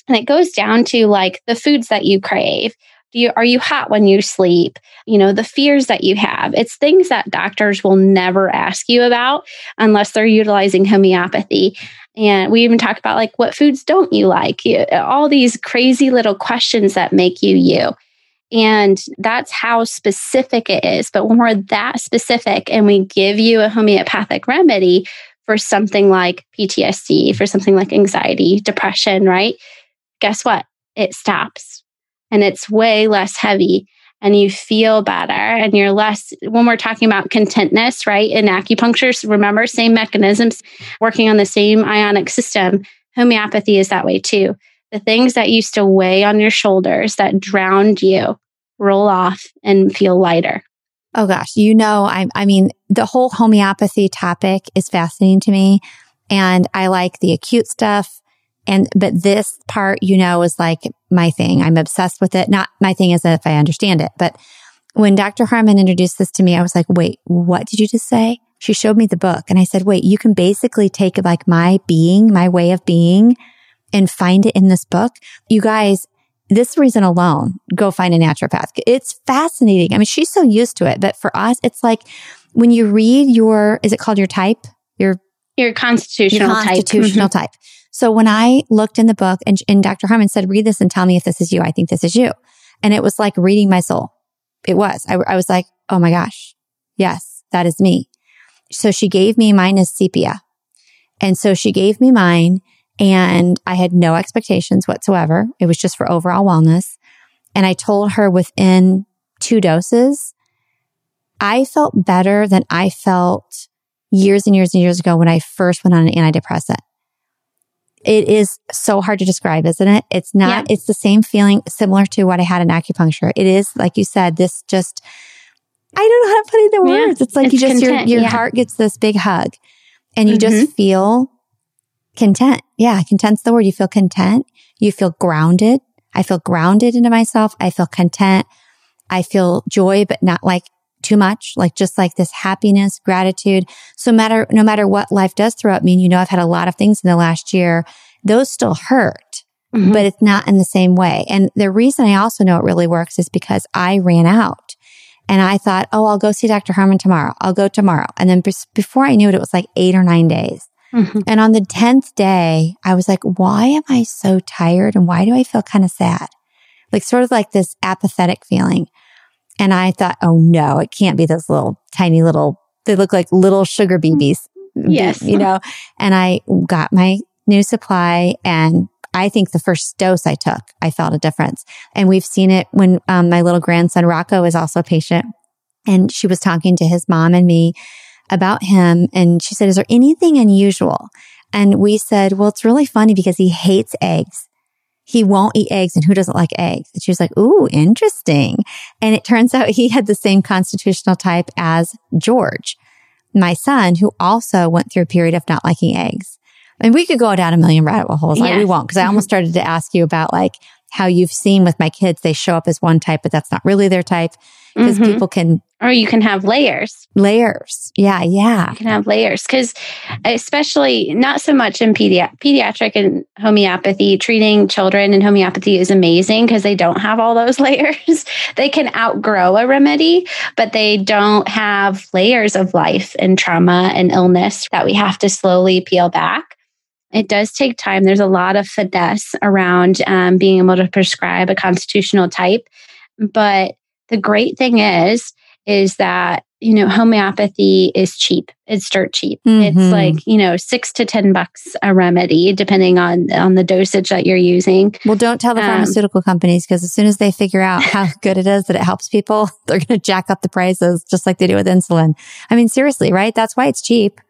And it goes down to like the foods that you crave do you, are you hot when you sleep? You know, the fears that you have. It's things that doctors will never ask you about unless they're utilizing homeopathy. And we even talk about like, what foods don't you like? You, all these crazy little questions that make you you. And that's how specific it is. But when we're that specific and we give you a homeopathic remedy for something like PTSD, for something like anxiety, depression, right? Guess what? It stops and it's way less heavy and you feel better and you're less when we're talking about contentness right in acupuncture remember same mechanisms working on the same ionic system homeopathy is that way too. The things that used to weigh on your shoulders that drowned you roll off and feel lighter. Oh gosh you know i i mean the whole homeopathy topic is fascinating to me and i like the acute stuff and, but this part, you know, is like my thing. I'm obsessed with it. Not my thing is if I understand it, but when Dr. Harmon introduced this to me, I was like, wait, what did you just say? She showed me the book and I said, wait, you can basically take like my being, my way of being and find it in this book. You guys, this reason alone, go find a naturopath. It's fascinating. I mean, she's so used to it, but for us, it's like when you read your, is it called your type? Your, your constitutional, your constitutional type. type. So when I looked in the book and, and Dr. Harmon said, read this and tell me if this is you, I think this is you. And it was like reading my soul. It was. I, I was like, oh my gosh. Yes, that is me. So she gave me mine as sepia. And so she gave me mine and I had no expectations whatsoever. It was just for overall wellness. And I told her within two doses, I felt better than I felt years and years and years ago when I first went on an antidepressant. It is so hard to describe, isn't it? It's not, yeah. it's the same feeling similar to what I had in acupuncture. It is, like you said, this just, I don't know how to put it in words. Yeah. It's like it's you just, content, your, your yeah. heart gets this big hug and you mm-hmm. just feel content. Yeah. Content's the word. You feel content. You feel grounded. I feel grounded into myself. I feel content. I feel joy, but not like too much, like just like this happiness, gratitude. So matter, no matter what life does throw at me, and you know, I've had a lot of things in the last year, those still hurt, mm-hmm. but it's not in the same way. And the reason I also know it really works is because I ran out and I thought, oh, I'll go see Dr. Harmon tomorrow. I'll go tomorrow. And then before I knew it, it was like eight or nine days. Mm-hmm. And on the 10th day, I was like, why am I so tired? And why do I feel kind of sad? Like sort of like this apathetic feeling. And I thought, oh no, it can't be those little tiny little, they look like little sugar babies. Yes. You know, and I got my new supply and I think the first dose I took, I felt a difference. And we've seen it when um, my little grandson Rocco is also a patient and she was talking to his mom and me about him. And she said, is there anything unusual? And we said, well, it's really funny because he hates eggs he won't eat eggs and who doesn't like eggs? And she was like, Ooh, interesting. And it turns out he had the same constitutional type as George, my son, who also went through a period of not liking eggs. And we could go down a million rabbit holes. Like we won't because I almost mm-hmm. started to ask you about like how you've seen with my kids, they show up as one type, but that's not really their type because mm-hmm. people can or you can have layers. Layers. Yeah, yeah. You can have layers because, especially not so much in pedi- pediatric and homeopathy, treating children in homeopathy is amazing because they don't have all those [laughs] layers. they can outgrow a remedy, but they don't have layers of life and trauma and illness that we have to slowly peel back. It does take time. There's a lot of finesse around um, being able to prescribe a constitutional type. But the great thing is, is that you know homeopathy is cheap. It's dirt cheap. Mm-hmm. it's like you know six to ten bucks a remedy depending on on the dosage that you're using. Well don't tell the um, pharmaceutical companies because as soon as they figure out how [laughs] good it is that it helps people [laughs] they're going to jack up the prices just like they do with insulin. I mean seriously right? That's why it's cheap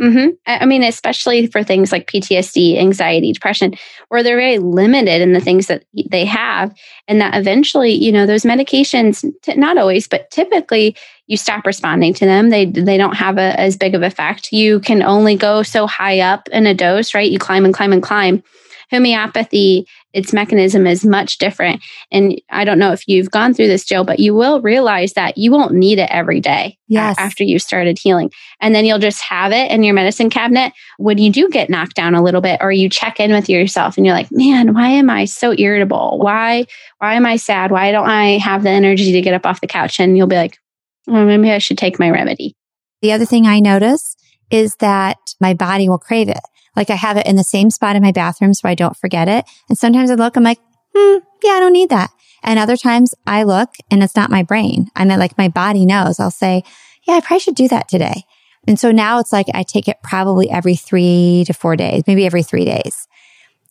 Mm-hmm. I mean, especially for things like PTSD, anxiety, depression, where they're very limited in the things that they have. And that eventually, you know, those medications, not always, but typically you stop responding to them. They, they don't have a, as big of effect. You can only go so high up in a dose, right? You climb and climb and climb. Homeopathy its mechanism is much different. And I don't know if you've gone through this, Jill, but you will realize that you won't need it every day yes. after you started healing. And then you'll just have it in your medicine cabinet when you do get knocked down a little bit or you check in with yourself and you're like, man, why am I so irritable? Why, why am I sad? Why don't I have the energy to get up off the couch? And you'll be like, well, maybe I should take my remedy. The other thing I notice is that my body will crave it. Like I have it in the same spot in my bathroom so I don't forget it. And sometimes I look, I'm like, hmm, yeah, I don't need that. And other times I look and it's not my brain. I'm mean, like my body knows. I'll say, yeah, I probably should do that today. And so now it's like I take it probably every three to four days, maybe every three days.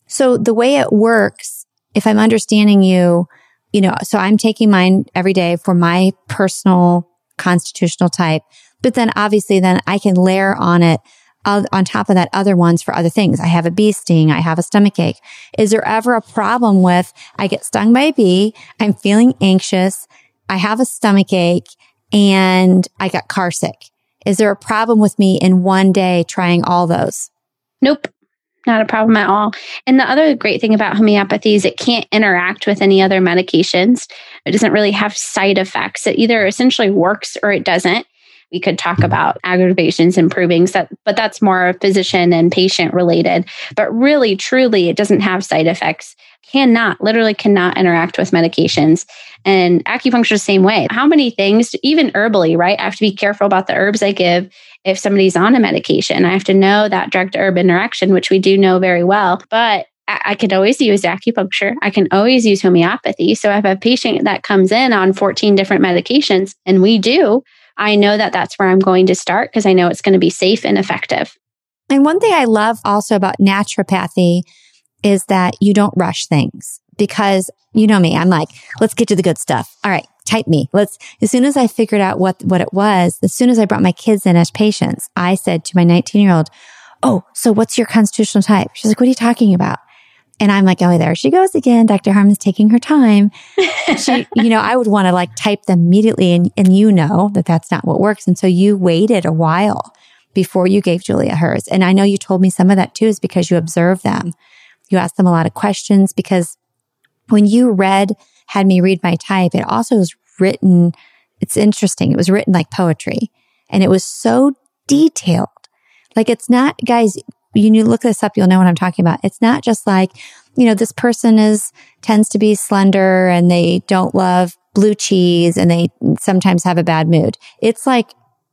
So the way it works, if I'm understanding you, you know, so I'm taking mine every day for my personal constitutional type, but then obviously then I can layer on it on top of that other ones for other things. I have a bee sting. I have a stomach ache. Is there ever a problem with I get stung by a bee? I'm feeling anxious. I have a stomach ache and I got car sick. Is there a problem with me in one day trying all those? Nope. Not a problem at all. And the other great thing about homeopathy is it can't interact with any other medications. It doesn't really have side effects. It either essentially works or it doesn't. We could talk about aggravations improving that but that's more physician and patient related. But really truly it doesn't have side effects. Cannot literally cannot interact with medications. And acupuncture the same way. How many things even herbally right? I have to be careful about the herbs i give if somebody's on a medication. I have to know that drug to herb interaction which we do know very well. But I could always use acupuncture. I can always use homeopathy. So if a patient that comes in on 14 different medications, and we do, I know that that's where I'm going to start because I know it's going to be safe and effective. And one thing I love also about naturopathy is that you don't rush things because you know me, I'm like, let's get to the good stuff. All right, type me. Let's, as soon as I figured out what, what it was, as soon as I brought my kids in as patients, I said to my 19 year old, Oh, so what's your constitutional type? She's like, what are you talking about? And I'm like, oh, there she goes again. Dr. Harmon's taking her time. [laughs] she, you know, I would want to like type them immediately and, and you know that that's not what works. And so you waited a while before you gave Julia hers. And I know you told me some of that too is because you observed them. You asked them a lot of questions because when you read, had me read my type, it also was written. It's interesting. It was written like poetry and it was so detailed. Like it's not, guys, you look this up, you'll know what I'm talking about. It's not just like, you know, this person is, tends to be slender and they don't love blue cheese and they sometimes have a bad mood. It's like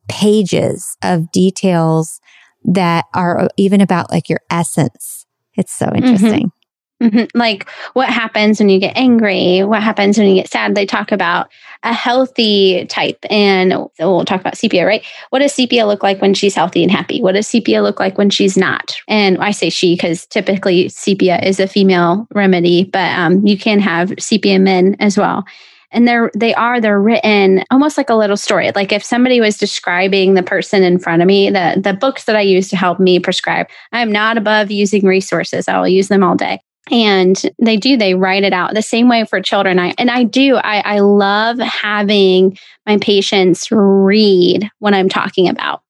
pages of details that are even about like your essence. It's so mm-hmm. interesting. Mm-hmm. Mm-hmm. Like what happens when you get angry? What happens when you get sad? They talk about a healthy type, and we'll talk about sepia, right? What does sepia look like when she's healthy and happy? What does sepia look like when she's not? And I say she because typically sepia is a female remedy, but um, you can have sepia men as well and they're they are they're written almost like a little story like if somebody was describing the person in front of me the the books that i use to help me prescribe i'm not above using resources i will use them all day and they do they write it out the same way for children. I and i do i i love having my patients read what i'm talking about.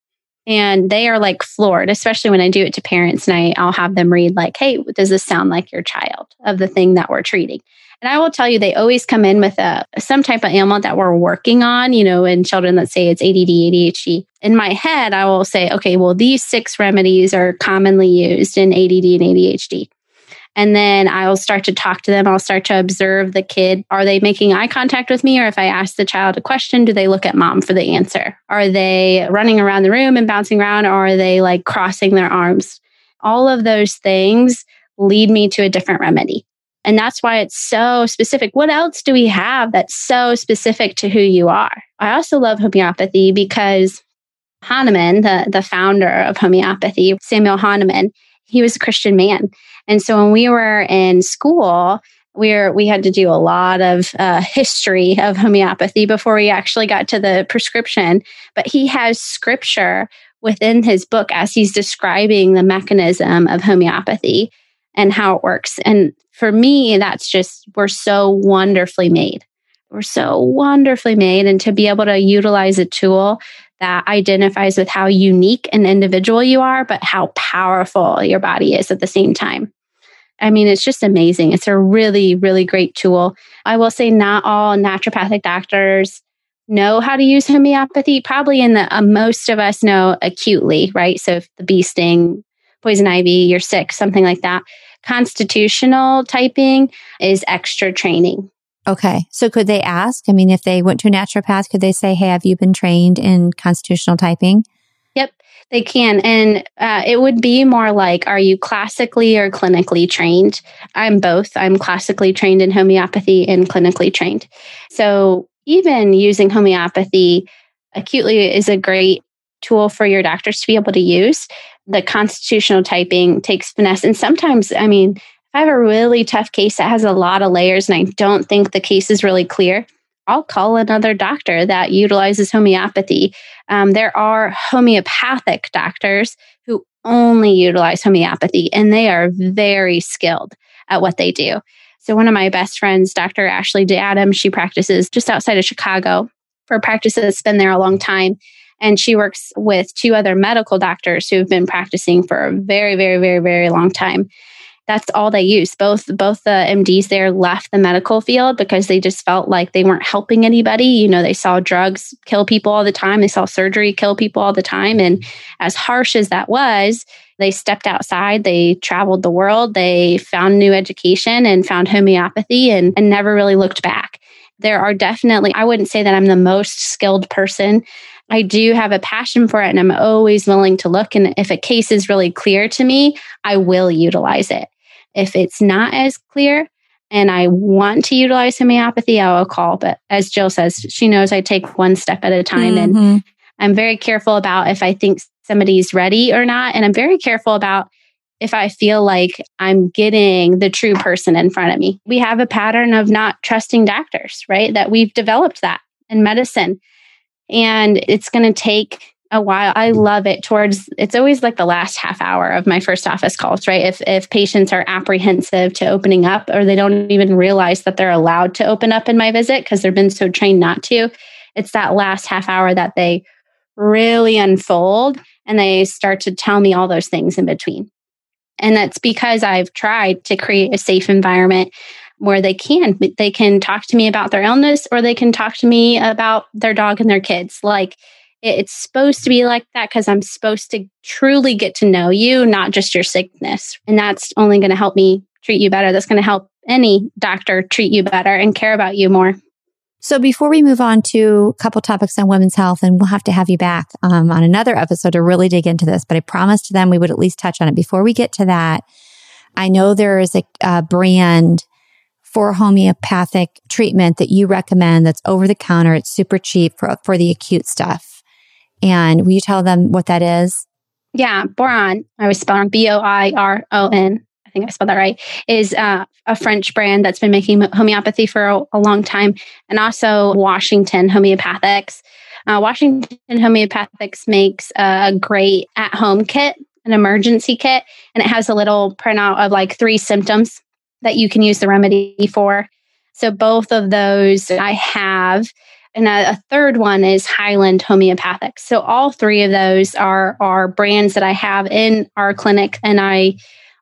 And they are like floored especially when i do it to parents and I, i'll have them read like hey does this sound like your child of the thing that we're treating? And i will tell you they always come in with a some type of ailment that we're working on you know in children that say it's add adhd in my head i will say okay well these six remedies are commonly used in add and adhd and then I'll start to talk to them. I'll start to observe the kid. Are they making eye contact with me? Or if I ask the child a question, do they look at mom for the answer? Are they running around the room and bouncing around? Or are they like crossing their arms? All of those things lead me to a different remedy. And that's why it's so specific. What else do we have that's so specific to who you are? I also love homeopathy because Hahnemann, the, the founder of homeopathy, Samuel Hahnemann, he was a Christian man. And so when we were in school, we were, we had to do a lot of uh, history of homeopathy before we actually got to the prescription. But he has scripture within his book as he's describing the mechanism of homeopathy and how it works. And for me, that's just, we're so wonderfully made. We're so wonderfully made. And to be able to utilize a tool that identifies with how unique and individual you are, but how powerful your body is at the same time. I mean, it's just amazing. It's a really, really great tool. I will say, not all naturopathic doctors know how to use homeopathy. Probably in the uh, most of us know acutely, right? So if the bee sting, poison ivy, you're sick, something like that. Constitutional typing is extra training. Okay. So could they ask? I mean, if they went to a naturopath, could they say, Hey, have you been trained in constitutional typing? Yep, they can. And uh, it would be more like, Are you classically or clinically trained? I'm both. I'm classically trained in homeopathy and clinically trained. So even using homeopathy acutely is a great tool for your doctors to be able to use. The constitutional typing takes finesse. And sometimes, I mean, I have a really tough case that has a lot of layers and I don't think the case is really clear, I'll call another doctor that utilizes homeopathy. Um, there are homeopathic doctors who only utilize homeopathy and they are very skilled at what they do. So, one of my best friends, Dr. Ashley DeAdam, she practices just outside of Chicago for a practice that's been there a long time. And she works with two other medical doctors who have been practicing for a very, very, very, very long time. That's all they use. Both both the MDs there left the medical field because they just felt like they weren't helping anybody. You know, they saw drugs kill people all the time. They saw surgery kill people all the time. And as harsh as that was, they stepped outside, they traveled the world, they found new education and found homeopathy and, and never really looked back. There are definitely, I wouldn't say that I'm the most skilled person. I do have a passion for it and I'm always willing to look. And if a case is really clear to me, I will utilize it. If it's not as clear and I want to utilize homeopathy, I will call. But as Jill says, she knows I take one step at a time mm-hmm. and I'm very careful about if I think somebody's ready or not. And I'm very careful about if I feel like I'm getting the true person in front of me. We have a pattern of not trusting doctors, right? That we've developed that in medicine. And it's going to take a while. I love it towards it's always like the last half hour of my first office calls, right? If if patients are apprehensive to opening up or they don't even realize that they're allowed to open up in my visit because they've been so trained not to, it's that last half hour that they really unfold and they start to tell me all those things in between. And that's because I've tried to create a safe environment where they can they can talk to me about their illness or they can talk to me about their dog and their kids like it's supposed to be like that because I'm supposed to truly get to know you, not just your sickness. And that's only going to help me treat you better. That's going to help any doctor treat you better and care about you more. So before we move on to a couple topics on women's health, and we'll have to have you back um, on another episode to really dig into this, but I promised them we would at least touch on it. Before we get to that, I know there is a, a brand for homeopathic treatment that you recommend that's over the counter. It's super cheap for, for the acute stuff. And will you tell them what that is? Yeah, Boiron, I was spelling B O I R O N. I think I spelled that right. Is uh, a French brand that's been making homeopathy for a, a long time, and also Washington Homeopathics. Uh, Washington Homeopathics makes a great at-home kit, an emergency kit, and it has a little printout of like three symptoms that you can use the remedy for. So both of those I have and a, a, third one is Hyland Homeopathic. So all three of those are are brands that I have in our clinic, and I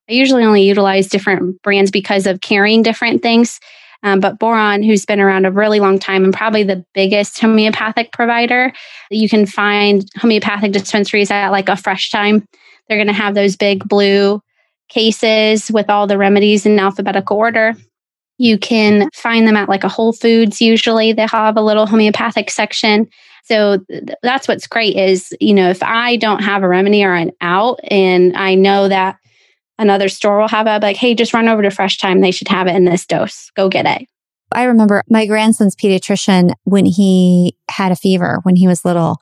I usually only utilize different brands because of carrying different things. Um, but Boiron, who's been around a really long time and probably the biggest homeopathic provider, you can find homeopathic dispensaries at like a Fresh Thyme. They're going to have those big blue cases with all the remedies in alphabetical order. You can mm-hmm. find them at like a Whole Foods. Usually they have a little homeopathic section. So th- that's what's great is, you know, if I don't have a remedy or an out and I know that another store will have it, like, hey, just run over to Fresh Thyme. They should have it in this dose. Go get it. I remember my grandson's pediatrician when he had a fever when he was little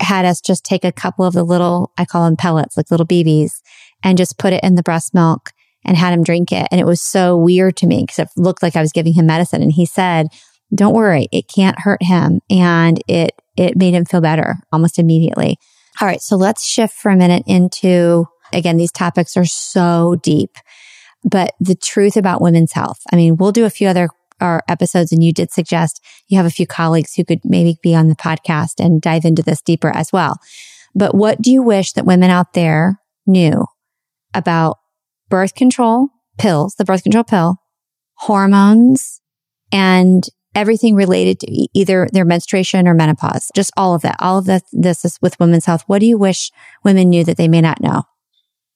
had us just take a couple of the little, I call them pellets, like little BBs and just put it in the breast milk and had him drink it. And it was so weird to me because it looked like I was giving him medicine. And he said, don't worry, it can't hurt him. And it, it made him feel better almost immediately. All right. So let's shift for a minute into, again, these topics are so deep, but the truth about women's health. I mean, we'll do a few other our episodes and you did suggest you have a few colleagues who could maybe be on the podcast and dive into this deeper as well. But what do you wish that women out there knew about birth control pills, the birth control pill, hormones, and everything related to either their menstruation or menopause. Just all of that. All of that, this is with women's health. What do you wish women knew that they may not know?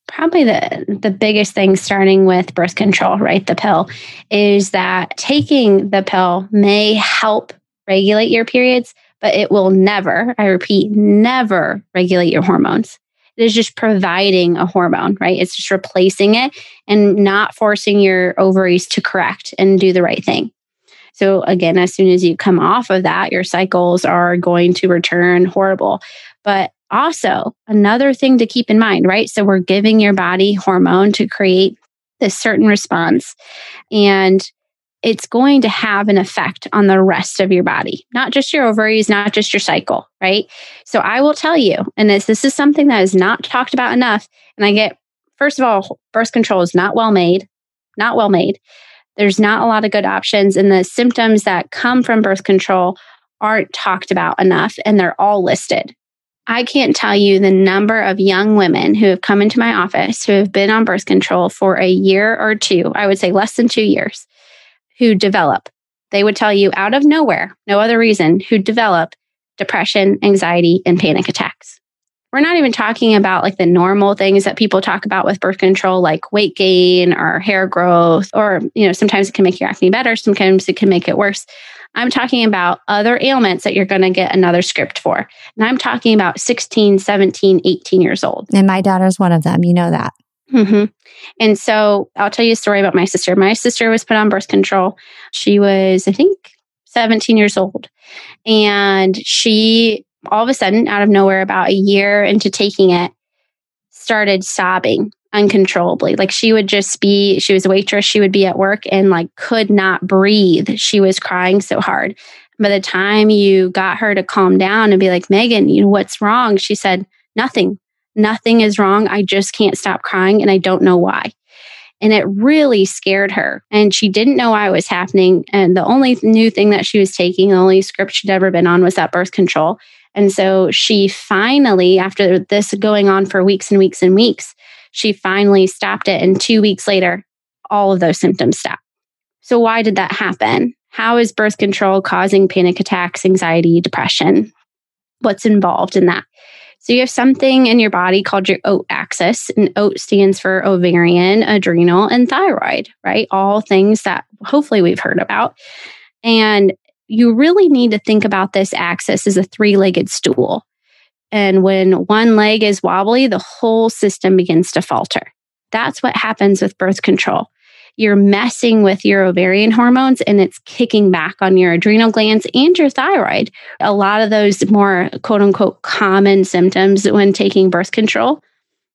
Probably the, the biggest thing starting with birth control, right? The pill is that taking the pill may help regulate your periods, but it will never, I repeat, never regulate your hormones. It is just providing a hormone, right? It's just replacing it and not forcing your ovaries to correct and do the right thing. So, again, as soon as you come off of that, your cycles are going to return horrible. But also, another thing to keep in mind, right? So, we're giving your body hormone to create this certain response. And it's going to have an effect on the rest of your body, not just your ovaries, not just your cycle, right? So I will tell you, and this, this is something that is not talked about enough. And I get, first of all, birth control is not well made, not well made. There's not a lot of good options. And the symptoms that come from birth control aren't talked about enough, and they're all listed. I can't tell you the number of young women who have come into my office who have been on birth control for a year or two, I would say less than two years, who develop. They would tell you out of nowhere, no other reason, who develop depression, anxiety, and panic attacks. We're not even talking about like the normal things that people talk about with birth control, like weight gain or hair growth, or, you know, sometimes it can make your acne better, sometimes it can make it worse. I'm talking about other ailments that you're going to get another script for. And I'm talking about 16, 17, 18 years old. And my daughter's one of them. You know that. Mm-hmm. And so I'll tell you a story about my sister. My sister was put on birth control. She was, I think, 17 years old. And she all of a sudden, out of nowhere, about a year into taking it, started sobbing uncontrollably. Like she would just be, she was a waitress, she would be at work and like could not breathe. She was crying so hard. By the time you got her to calm down and be like, Megan, you know, what's wrong? She said, nothing. Nothing is wrong. I just can't stop crying and I don't know why. And it really scared her. And she didn't know why it was happening. And the only new thing that she was taking, the only script she'd ever been on was that birth control. And so she finally, after this going on for weeks and weeks and weeks, she finally stopped it. And two weeks later, all of those symptoms stopped. So, why did that happen? How is birth control causing panic attacks, anxiety, depression? What's involved in that? So, you have something in your body called your OAT axis, and OAT stands for ovarian, adrenal, and thyroid, right? All things that hopefully we've heard about. And you really need to think about this axis as a three legged stool. And when one leg is wobbly, the whole system begins to falter. That's what happens with birth control. You're messing with your ovarian hormones and it's kicking back on your adrenal glands and your thyroid. A lot of those more quote unquote common symptoms when taking birth control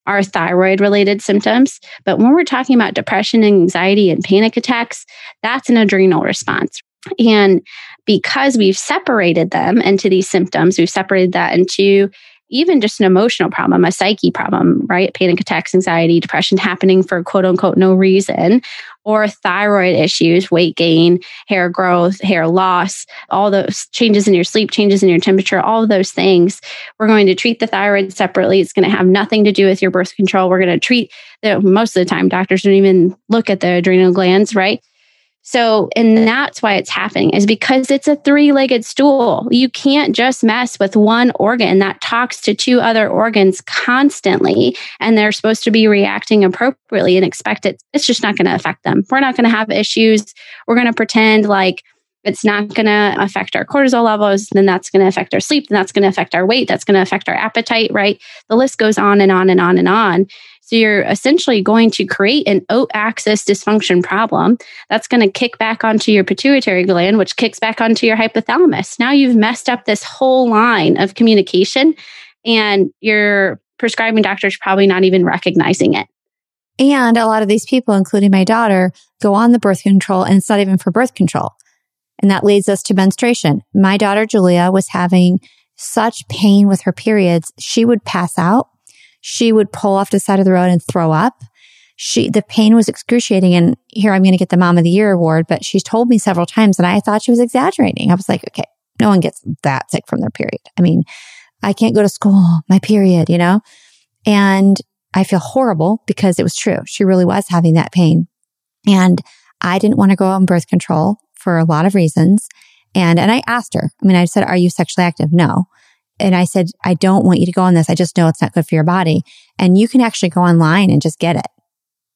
are thyroid related symptoms. But when we're talking about depression, and anxiety, and panic attacks, that's an adrenal response. And because we've separated them into these symptoms, we've separated that into even just an emotional problem, a psyche problem, right? Panic attacks, anxiety, depression happening for quote unquote no reason, or thyroid issues, weight gain, hair growth, hair loss, all those changes in your sleep, changes in your temperature, all those things. We're going to treat the thyroid separately. It's going to have nothing to do with your birth control. We're going to treat the, most of the time, doctors don't even look at the adrenal glands, right? So, and that's why it's happening is because it's a three legged stool. You can't just mess with one organ that talks to two other organs constantly and they're supposed to be reacting appropriately and expect it. It's just not going to affect them. We're not going to have issues. We're going to pretend like it's not going to affect our cortisol levels. Then that's going to affect our sleep. Then that's going to affect our weight. That's going to affect our appetite, right? The list goes on and on and on and on. So you're essentially going to create an OAT axis dysfunction problem that's going to kick back onto your pituitary gland, which kicks back onto your hypothalamus. Now you've messed up this whole line of communication and your prescribing doctor is probably not even recognizing it. And a lot of these people, including my daughter, go on the birth control and it's not even for birth control. And that leads us to menstruation. My daughter, Julia, was having such pain with her periods. She would pass out she would pull off the side of the road and throw up. She, the pain was excruciating. And here I'm going to get the mom of the year award, but she's told me several times and I thought she was exaggerating. I was like, okay, no one gets that sick from their period. I mean, I can't go to school, my period, you know? And I feel horrible because it was true. She really was having that pain. And I didn't want to go on birth control for a lot of reasons. And, and I asked her, I mean, I said, are you sexually active? No. And I said, I don't want you to go on this. I just know it's not good for your body. And you can actually go online and just get it.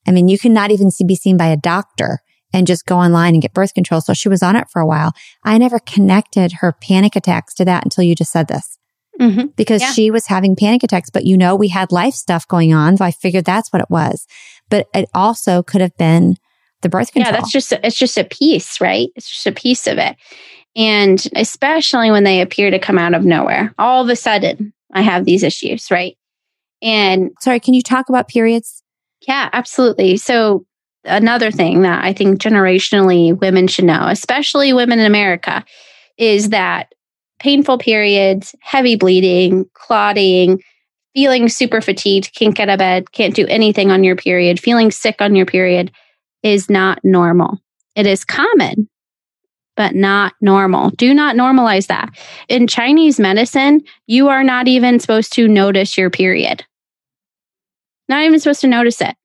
I mean, you can not even be seen by a doctor and just go online and get birth control. So she was on it for a while. I never connected her panic attacks to that until you just said this. Mm-hmm. Because yeah. she was having panic attacks, but you know, we had life stuff going on. So I figured that's what it was. But it also could have been the birth control. Yeah, that's just, it's just a piece, right? It's just a piece of it. And especially when they appear to come out of nowhere, all of a sudden, I have these issues, right? And sorry, can you talk about periods? Yeah, absolutely. So, another thing that I think generationally women should know, especially women in America, is that painful periods, heavy bleeding, clotting, feeling super fatigued, can't get out of bed, can't do anything on your period, feeling sick on your period is not normal. It is common, but not normal. Do not normalize that. In Chinese medicine, you are not even supposed to notice your period. Not even supposed to notice it.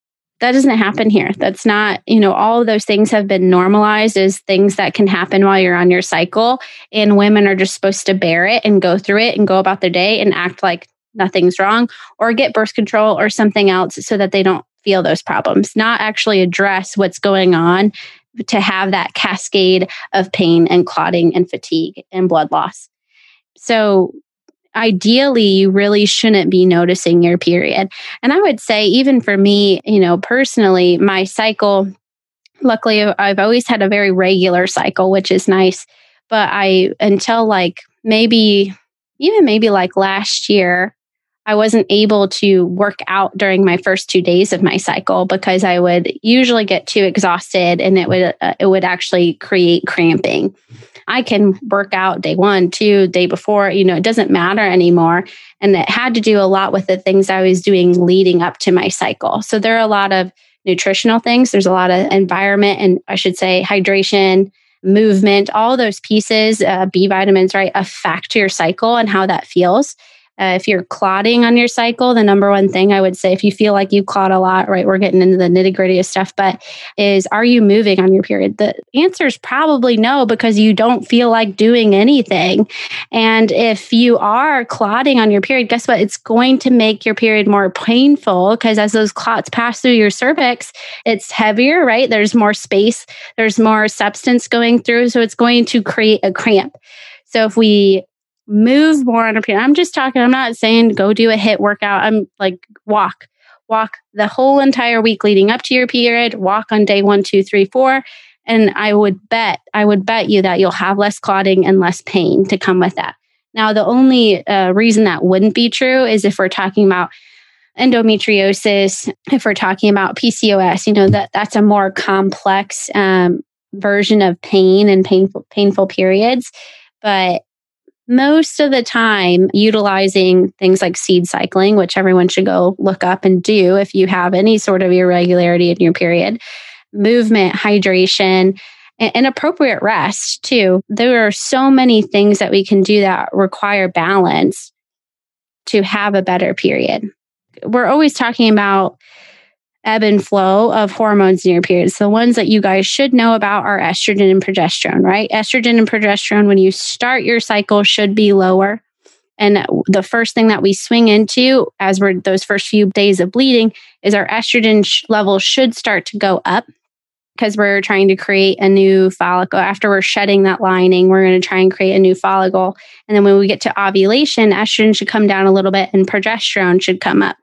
That doesn't happen here. That's not, you know, all of those things have been normalized as things that can happen while you're on your cycle. And women are just supposed to bear it and go through it and go about their day and act like nothing's wrong or get birth control or something else so that they don't feel those problems, not actually address what's going on to have that cascade of pain and clotting and fatigue and blood loss. So, ideally, you really shouldn't be noticing your period. And I would say, even for me, you know, personally, my cycle, luckily, I've always had a very regular cycle, which is nice. But I, until like maybe, even maybe like last year, I wasn't able to work out during my first two days of my cycle because I would usually get too exhausted and it would uh, it would actually create cramping. I can work out day one, two, day before, you know, it doesn't matter anymore. And it had to do a lot with the things I was doing leading up to my cycle. So there are a lot of nutritional things. There's a lot of environment and I should say hydration, movement, all those pieces, uh, B vitamins, right, affect your cycle and how that feels. Uh, if you're clotting on your cycle, the number one thing I would say, if you feel like you clot a lot, right, we're getting into the nitty gritty of stuff, but is are you moving on your period? The answer is probably no, because you don't feel like doing anything. And if you are clotting on your period, guess what? It's going to make your period more painful because as those clots pass through your cervix, it's heavier, right? There's more space, there's more substance going through. So it's going to create a cramp. So if we move more on a period. I'm just talking, I'm not saying go do a HIIT workout. I'm like walk, walk the whole entire week leading up to your period, walk on day one, two, three, four. And I would bet, I would bet you that you'll have less clotting and less pain to come with that. Now, the only uh, reason that wouldn't be true is if we're talking about endometriosis, if we're talking about PCOS, you know, that that's a more complex um, version of pain and painful, painful periods. But most of the time utilizing things like seed cycling, which everyone should go look up and do if you have any sort of irregularity in your period, movement, hydration, and appropriate rest too. There are so many things that we can do that require balance to have a better period. We're always talking about ebb and flow of hormones in your periods. The ones that you guys should know about are estrogen and progesterone, right? Estrogen and progesterone, when you start your cycle, should be lower. And the first thing that we swing into as we're those first few days of bleeding is our estrogen sh- level should start to go up because we're trying to create a new follicle. After we're shedding that lining, we're going to try and create a new follicle. And then when we get to ovulation, estrogen should come down a little bit and progesterone should come up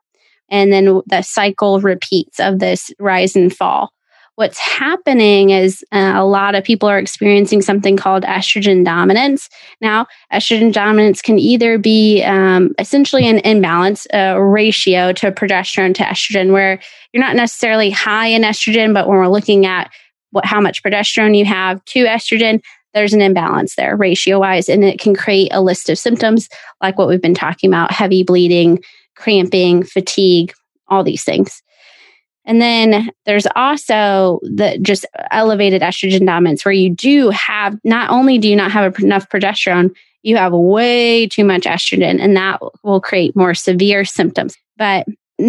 and then the cycle repeats of this rise and fall. What's happening is uh, a lot of people are experiencing something called estrogen dominance. Now, estrogen dominance can either be um, essentially an imbalance ratio to progesterone to estrogen, where you're not necessarily high in estrogen, but when we're looking at what how much progesterone you have to estrogen, there's an imbalance there ratio wise, and it can create a list of symptoms like what we've been talking about: heavy bleeding, cramping, fatigue, all these things. And then there's also the just elevated estrogen dominance where you do have not only do you not have enough progesterone, you have way too much estrogen and that will create more severe symptoms. But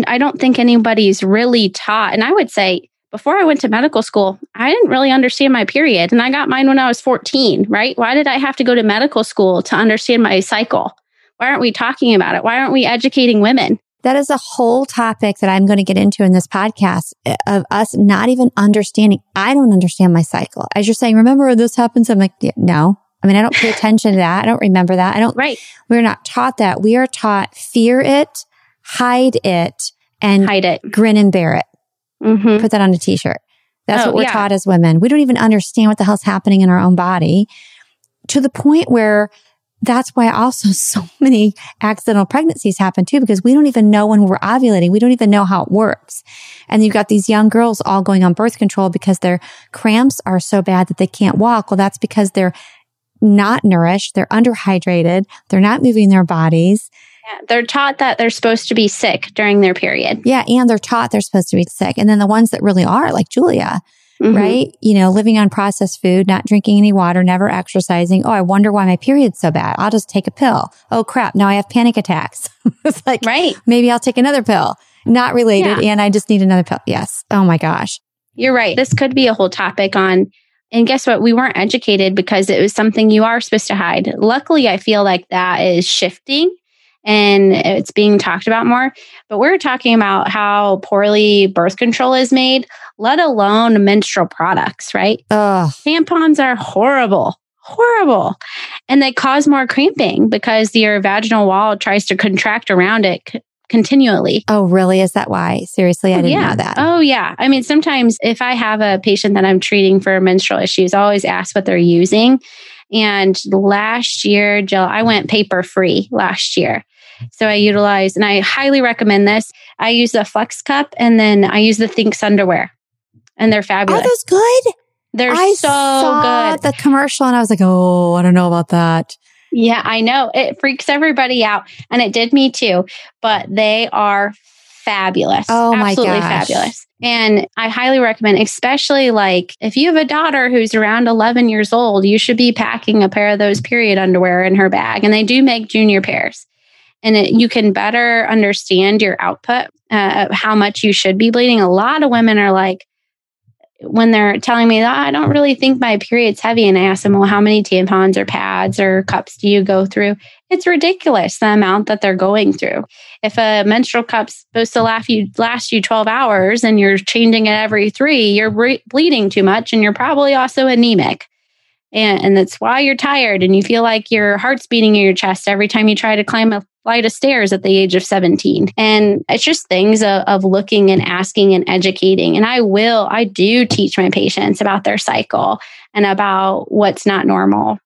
I don't think anybody's really taught and I would say before I went to medical school, I didn't really understand my period and I got mine when I was 14, right? Why did I have to go to medical school to understand my cycle? Why aren't we talking about it? Why aren't we educating women? That is a whole topic that I'm going to get into in this podcast eh, of us not even understanding. I don't understand my cycle. As you're saying, remember this happens? I'm like, yeah, no. I mean, I don't pay attention to that. I don't remember that. I don't. Right. We're not taught that. We are taught fear it, hide it, and hide it, grin and bear it. Mm-hmm. Put that on a t-shirt. That's oh, what we're yeah. taught as women. We don't even understand what the hell's happening in our own body to the point where that's why also [laughs] so many accidental pregnancies happen too, because we don't even know when we're ovulating. We don't even know how it works. And you've got these young girls all going on birth control because their cramps are so bad that they can't walk. Well, that's because they're not nourished. They're underhydrated. They're not moving their bodies. Yeah, they're taught that they're supposed to be sick during their period. Yeah. And they're taught they're supposed to be sick. And then the ones that really are, like Julia, mm-hmm. right? You know, living on processed food, not drinking any water, never exercising. Oh, I wonder why my period's so bad. I'll just take a pill. Oh crap. Now I have panic attacks. [laughs] it's like, right. maybe I'll take another pill. Not related. Yeah. And I just need another pill. Yes. Oh my gosh. You're right. This could be a whole topic on and guess what? We weren't educated because it was something you are supposed to hide. Luckily, I feel like that is shifting and it's being talked about more. But we're talking about how poorly birth control is made, let alone menstrual products, right? Ugh. Tampons are horrible, horrible. And they cause more cramping because your vaginal wall tries to contract around it continually. Oh, really? Is that why? Seriously, I didn't yeah. know that. Oh, yeah. I mean, sometimes if I have a patient that I'm treating for menstrual issues, I always ask what they're using. And last year, Jill, I went paper free last year. So I utilize, and I highly recommend this. I use the Flex Cup and then I use the Thinx underwear, and they're fabulous. Are those good? They're I so saw good. The commercial, and I was like, oh, I don't know about that. Yeah, I know. It freaks everybody out. And it did me too. But they are fabulous. Oh Absolutely my gosh. fabulous. And I highly recommend, especially like if you have a daughter who's around 11 years old, you should be packing a pair of those period underwear in her bag. And they do make junior pairs. And it, you can better understand your output, uh, how much you should be bleeding. A lot of women are like, when they're telling me that I don't really think my period's heavy, and I ask them, well, how many tampons or pads or cups do you go through? It's ridiculous the amount that they're going through. If a menstrual cup's supposed to last you last you 12 hours and you're changing it every three, you're re- bleeding too much, and you're probably also anemic. And, and that's why you're tired and you feel like your heart's beating in your chest every time you try to climb a flight of stairs at the age of 17. And it's just things of, of, looking and asking and educating. And I will, I do teach my patients about their cycle and about what's not normal.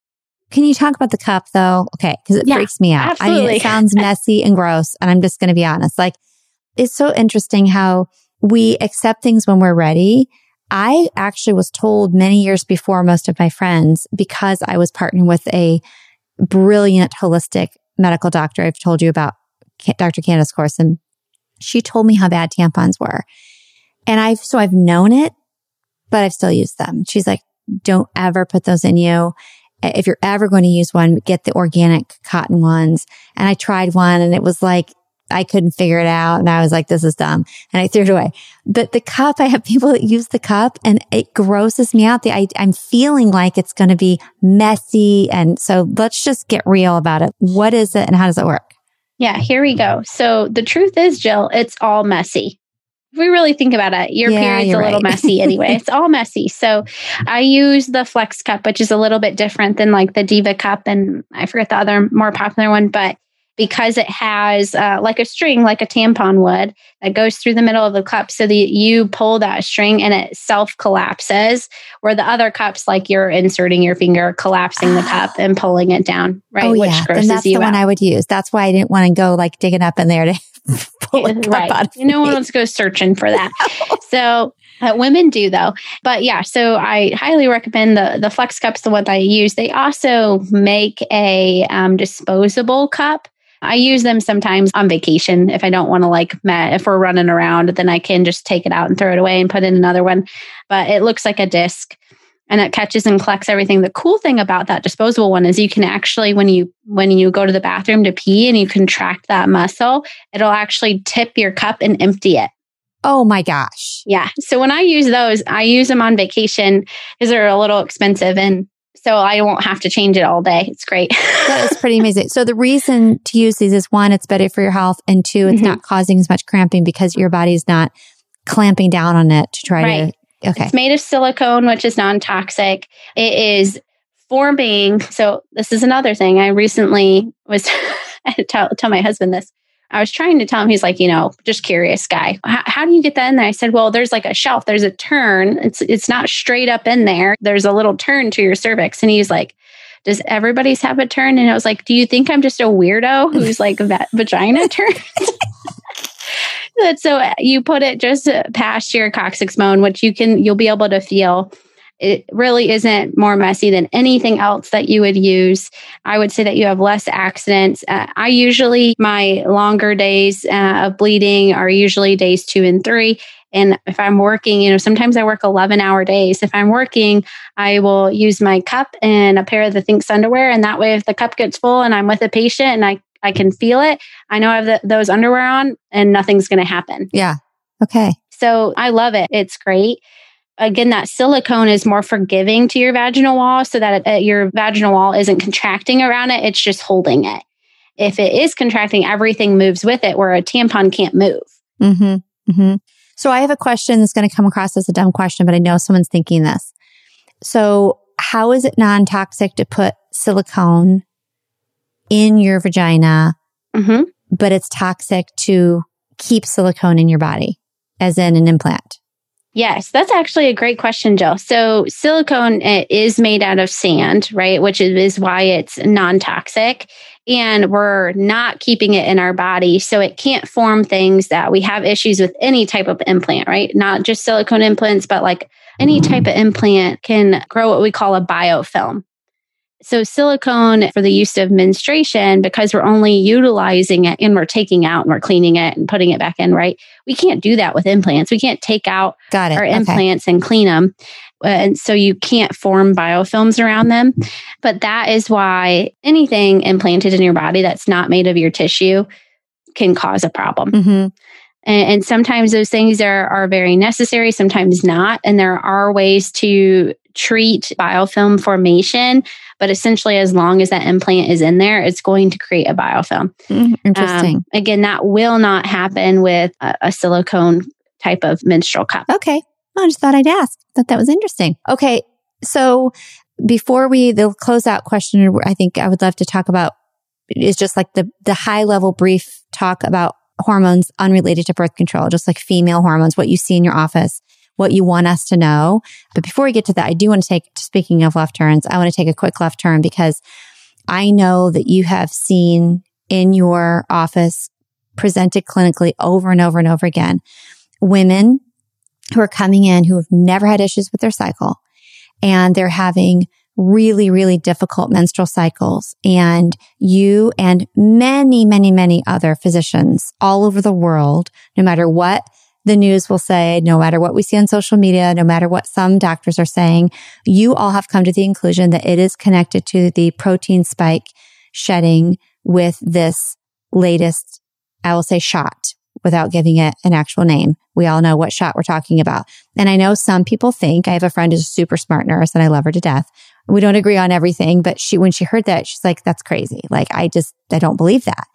Can you talk about the cup though? Okay. Cause it yeah, freaks me out. Absolutely. I mean, it [laughs] sounds messy and gross. And I'm just going to be honest. Like it's so interesting how we accept things when we're ready. I actually was told many years before most of my friends because I was partnering with a brilliant holistic medical doctor I've told you about, Dr. Candace Corson, she told me how bad tampons were. And I've, so I've known it, but I've still used them. She's like, don't ever put those in you. If you're ever going to use one, get the organic cotton ones. And I tried one and it was like, I couldn't figure it out. And I was like, this is dumb. And I threw it away. But the cup, [laughs] I have people that use the cup and it grosses me out. The, I, I'm feeling like it's going to be messy. And so let's just get real about it. What is it and how does it work? Yeah, here we go. So the truth is, Jill, it's all messy. If we really think about it, your yeah, period's a little right. messy [laughs] anyway. it's all messy. So I use the Flex Cup, which is a little bit different than like the Diva Cup. And I forget the other more popular one, but because it has uh, like a string, like a tampon would, that goes through the middle of the cup so that you pull that string and it self collapses, where the other cups, like you're inserting your finger, collapsing the cup and pulling it down, right? Oh, Which yeah. and that's the out. one I would use. That's why I didn't want to go like digging up in there to [laughs] pull a [laughs] cup right. out. No one wants to go searching for that. [laughs] so uh, women do though. But yeah, so I highly recommend the the Flex cups, the one that I use. They also make a um, disposable cup I use them sometimes on vacation if I don't want to like if we're running around, then I can just take it out and throw it away and put in another one. But it looks like a disc and it catches and collects everything. The cool thing about that disposable one is you can actually when you when you go to the bathroom to pee and you contract that muscle, it'll actually tip your cup and empty it. Oh my gosh. Yeah. So when I use those, I use them on vacation because they're a little expensive and so I won't have to change it all day. It's great. that is pretty [laughs] amazing. So the reason to use these is one, it's better for your health, and two, it's mm-hmm. not causing as much cramping because your body's not clamping down on it to try right. to. Okay. It's made of silicone, which is non toxic. It is forming. So this is another thing. I recently was [laughs] tell, tell my husband this. I was trying to tell him, he's like, you know, just curious guy. How, do you get that in there? I said, well, there's like a shelf, there's a turn. It's it's not straight up in there. There's a little turn to your cervix. And he's like, does everybody's have a turn? And I was like, do you think I'm just a weirdo who's like that vagina turns? [laughs] so uh, you put it just past your coccyx bone, which you can, you'll be able to feel. It really isn't more messy than anything else that you would use. I would say that you have less accidents. Uh, I usually, my longer days uh, of bleeding are usually days two and three. And if I'm working, you know, sometimes I work 11 hour days. If I'm working, I will use my cup and a pair of the Thinx underwear. And that way, if the cup gets full and I'm with a patient and I, I can feel it, I know I have the, those underwear on and nothing's going to happen. Yeah. Okay. So I love it. It's great again, that silicone is more forgiving to your vaginal wall so that uh, your vaginal wall isn't contracting around it, it's just holding it. If it is contracting, everything moves with it where a tampon can't move. Mm-hmm. Mm-hmm. So I have a question that's going to come across as a dumb question, but I know someone's thinking this. So how is it non toxic to put silicone in your vagina, mm-hmm. but it's toxic to keep silicone in your body, as in an implant? Yes, that's actually a great question, Jill. So silicone eh, is made out of sand, right? Which is why it's non-toxic and we're not keeping it in our body. So it can't form things that we have issues with any type of implant, right? Not just silicone implants, but like any type of implant can grow what we call a biofilm. So silicone for the use of menstruation, because we're only utilizing it and we're taking out and we're cleaning it and putting it back in, right? We can't do that with implants. We can't take out our Okay. implants and clean them. And so you can't form biofilms around them. But that is why anything implanted in your body that's not made of your tissue can cause a problem. Mm-hmm. And, and sometimes those things are, are very necessary, sometimes not. And there are ways to treat biofilm formation, but essentially, as long as that implant is in there, it's going to create a biofilm. Mm, Interesting. Um, again, that will not happen with a, a silicone type of menstrual cup. Okay. I just thought I'd ask. Thought that was interesting. Okay. So before we, the closeout question, I think I would love to talk about is just like the, the high level brief talk about hormones unrelated to birth control, just like female hormones, what you see in your office, what you want us to know. But before we get to that, I do want to take, speaking of left turns, I want to take a quick left turn because I know that you have seen in your office presented clinically over and over and over again women who are coming in who have never had issues with their cycle and they're having really, really difficult menstrual cycles. And you and many, many, many other physicians all over the world, no matter what the news will say, no matter what we see on social media, no matter what some doctors are saying, you all have come to the conclusion that it is connected to the protein spike shedding with this latest, I will say shot without giving it an actual name. We all know what shot we're talking about. And I know some people think I have a friend who's a super smart nurse and I love her to death. We don't agree on everything, but she, when she heard that, she's like, that's crazy. Like, I just, I don't believe that.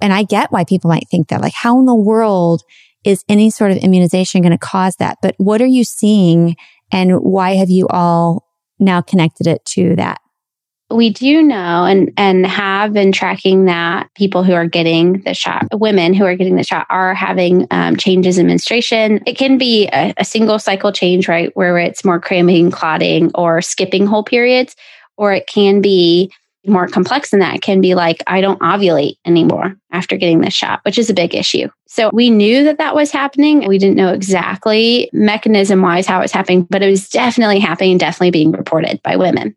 And I get why people might think that. Like, how in the world is any sort of immunization going to cause that? But what are you seeing and why have you all now connected it to that? we do know and and have been tracking that people who are getting the shot women who are getting the shot are having um, changes in menstruation it can be a, a single cycle change right where it's more cramping clotting or skipping whole periods or it can be more complex than that can be like i don't ovulate anymore after getting this shot which is a big issue. So we knew that that was happening. We didn't know exactly mechanism wise how it was happening but it was definitely happening definitely being reported by women.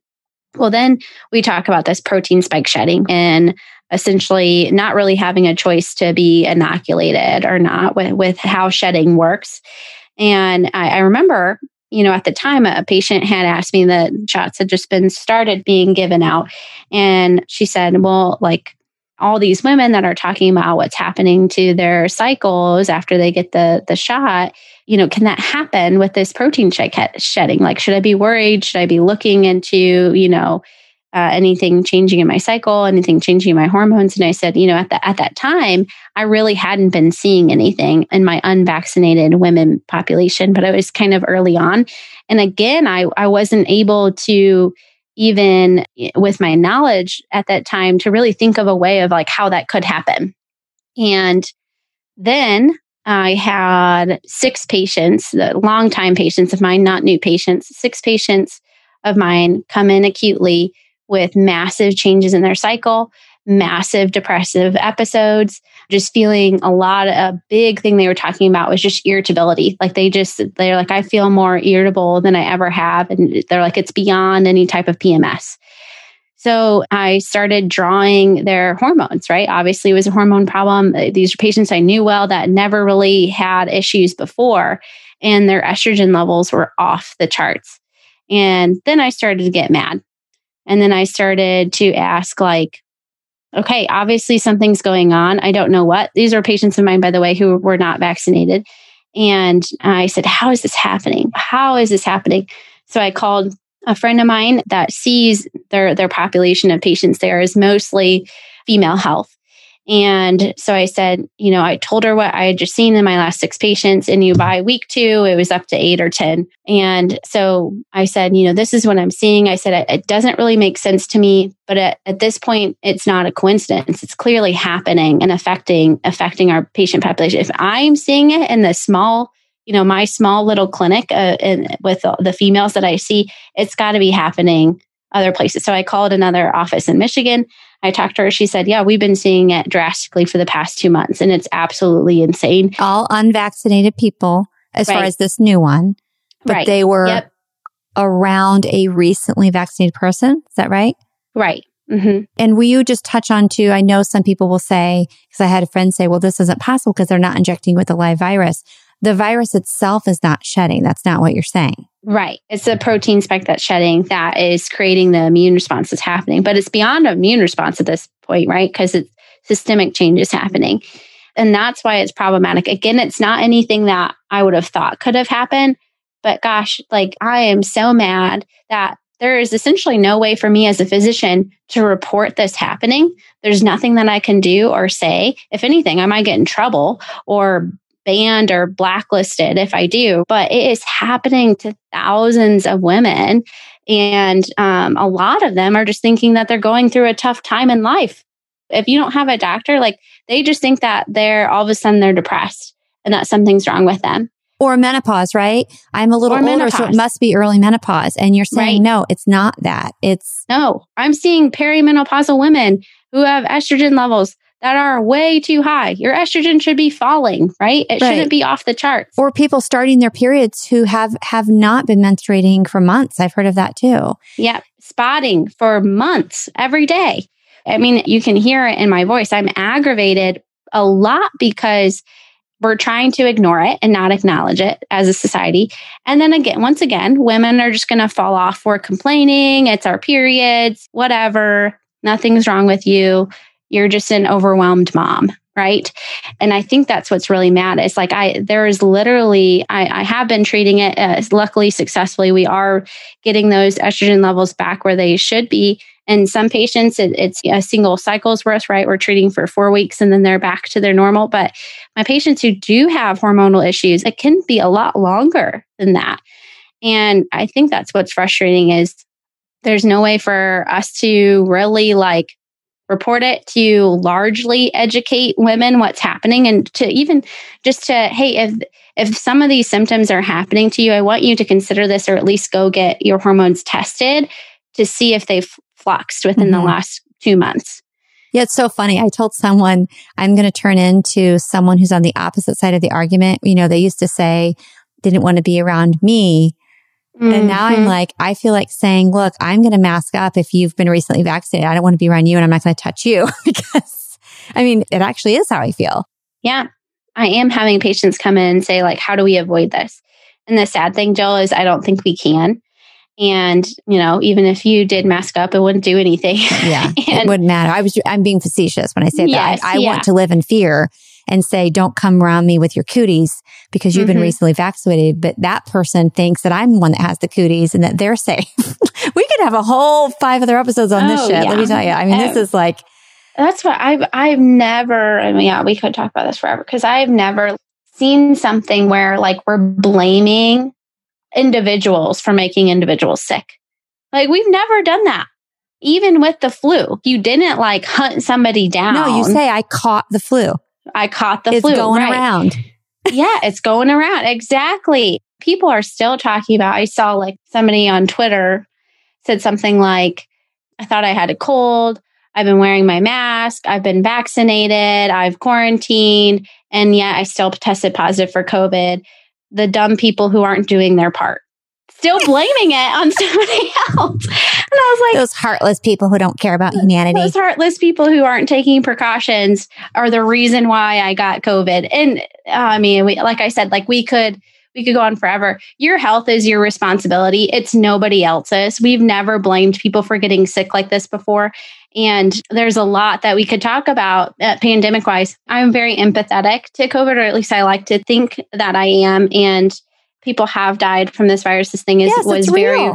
Well, then we talk about this protein spike shedding and essentially not really having a choice to be inoculated or not with, with how shedding works. And I, I remember, you know, at the time, a patient had asked me that shots had just been started being given out. And she said, well, like, all these women that are talking about what's happening to their cycles after they get the the shot you know can that happen with this protein shedding like should i be worried should i be looking into you know uh, anything changing in my cycle anything changing in my hormones and i said you know at, the, at that time i really hadn't been seeing anything in my unvaccinated women population but it was kind of early on and again i, I wasn't able to even with my knowledge at that time to really think of a way of like how that could happen. And then I had six patients, the longtime patients of mine, not new patients, six patients of mine come in acutely with massive changes in their cycle, massive depressive episodes, just feeling a lot. A big thing they were talking about was just irritability. Like they just, they're like, I feel more irritable than I ever have. And they're like, it's beyond any type of PMS. So I started drawing their hormones, right? Obviously, it was a hormone problem. These are patients I knew well that never really had issues before, and their estrogen levels were off the charts. And then I started to get mad. And then I started to ask, like, okay, obviously something's going on. I don't know what. These are patients of mine, by the way, who were not vaccinated. And I said, How is this happening? How is this happening? So I called a friend of mine that sees their their population of patients there is mostly female health. And so I said, you know, I told her what I had just seen in my last six patients, and you by week two, it was up to eight or 10. And so I said, you know, this is what I'm seeing. I said, it, doesn't really make sense to me, but at, at, this point, it's not a coincidence. It's clearly happening and affecting, affecting our patient population. If I'm seeing it in the small you know, my small little clinic uh, and with the females that I see, it's got to be happening other places. So I called another office in Michigan. I talked to her. She said, Yeah, we've been seeing it drastically for the past two months, and it's absolutely insane. All unvaccinated people, as right. far as this new one, but right. they were yep. around a recently vaccinated person. Is that right? Right. Mm-hmm. And will you just touch on too? I know some people will say, because I had a friend say, well, this isn't possible because they're not injecting with a live virus the virus itself is not shedding. That's not what you're saying. Right. It's the protein spike that's shedding that is creating the immune response that's happening. But it's beyond immune response at this point, right? Because it's systemic changes happening. And that's why it's problematic. Again, it's not anything that I would have thought could have happened. But gosh, like I am so mad that there is essentially no way for me as a physician to report this happening. There's nothing that I can do or say. If anything, I might get in trouble or banned or blacklisted if I do, but it is happening to thousands of women. And um, a lot of them are just thinking that they're going through a tough time in life. If you don't have a doctor, like they just think that they're all of a sudden they're depressed and that something's wrong with them. Or menopause, right? I'm a little or older, menopause. so it must be early menopause. And you're saying, right. no, it's not that. It's no, I'm seeing perimenopausal women who have estrogen levels that are way too high. Your estrogen should be falling, right? It right. shouldn't be off the charts. Or people starting their periods who have have not been menstruating for months. I've heard of that too. Yeah, spotting for months every day. I mean, you can hear it in my voice. I'm aggravated a lot because we're trying to ignore it and not acknowledge it as a society. And then again, once again, women are just going to fall off. We're complaining. It's our periods, whatever. Nothing's wrong with you you're just an overwhelmed mom right? And i think that's what's really mad it's like i there is literally i, I have been treating it as luckily successfully we are getting those estrogen levels back where they should be. And some patients it, it's a single cycle's worth right? We're treating for four weeks and then they're back to their normal. But my patients who do have hormonal issues it can be a lot longer than that. And i think that's what's frustrating is there's no way for us to really like report it to largely educate women what's happening and to even just to hey if if some of these symptoms are happening to you i want you to consider this or at least go get your hormones tested to see if they've fluxed within mm-hmm. the last two months yeah, it's so funny. I told someone I'm going to turn into someone who's on the opposite side of the argument. You know, they used to say didn't want to be around me Mm-hmm. And now I'm mm-hmm. like, I feel like saying, look, I'm going to mask up if you've been recently vaccinated. I don't want to be around you and I'm not going to touch you [laughs] because I mean, it actually is how I feel. Yeah. I am having patients come in and say, like, how do we avoid this? And the sad thing, Jill, is I don't think we can. And, you know, even if you did mask up, it wouldn't do anything. Yeah. [laughs] and, it wouldn't matter. I was, I'm being facetious when I say yes, that. I, I yeah. want to live in fear and say, don't come around me with your cooties because you've mm-hmm. been recently vaccinated. But that person thinks that I'm the one that has the cooties and that they're safe. [laughs] we could have a whole five other episodes on this oh, shit. Yeah. Let me tell you. I mean, this is like. That's what I've, I've never, I mean, yeah, we could talk about this forever because I've never seen something where like we're blaming individuals for making individuals sick. Like we've never done that. Even with the flu, you didn't like hunt somebody down. No, you say I caught the flu. I caught the it's flu. It's going right. around. [laughs] yeah, it's going around. Exactly. People are still talking about, I saw like somebody on Twitter said something like, I thought I had a cold. I've been wearing my mask. I've been vaccinated. I've quarantined. And yet I still tested positive for COVID. The dumb people who aren't doing their part still blaming it on [laughs] somebody else. And I was like, those heartless people who don't care about humanity. Those heartless people who aren't taking precautions are the reason why I got COVID. And uh, I mean, we, like I said, like we could we could go on forever. Your health is your responsibility. It's nobody else's. We've never blamed people for getting sick like this before. And there's a lot that we could talk about uh, pandemic wise. I'm very empathetic to COVID, or at least I like to think that I am. And people have died from this virus. This thing is yes, was very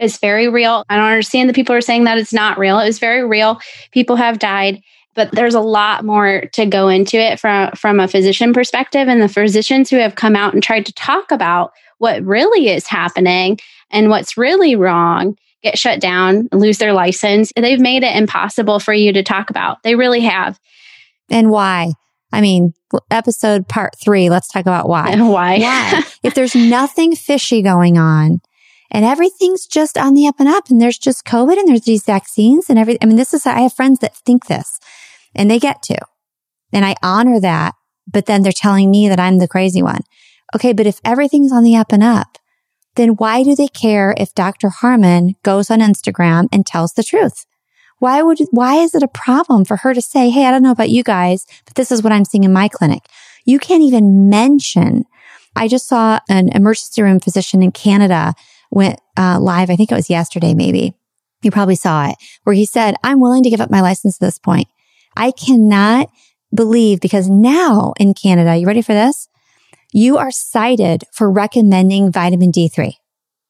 it's very real. I don't understand the people are saying that it's not real. It was very real. People have died, but there's a lot more to go into it from from a physician perspective and the physicians who have come out and tried to talk about what really is happening and what's really wrong get shut down, lose their license. They've made it impossible for you to talk about. They really have. And why? I mean, episode part three, let's talk about why. [laughs] Why? Why? [laughs] if there's nothing fishy going on and everything's just on the up and up and there's just COVID and there's these vaccines and everything. I mean, this is, I have friends that think this and they get to, and I honor that. But then they're telling me that I'm the crazy one. Okay. But if everything's on the up and up, then why do they care if Dr. Harmon goes on Instagram and tells the truth? Why would, why is it a problem for her to say, Hey, I don't know about you guys, but this is what I'm seeing in my clinic. You can't even mention. I just saw an emergency room physician in Canada went uh, live. I think it was yesterday, maybe. You probably saw it where he said, I'm willing to give up my license at this point. I cannot believe because now in Canada, you ready for this? You are cited for recommending vitamin D3.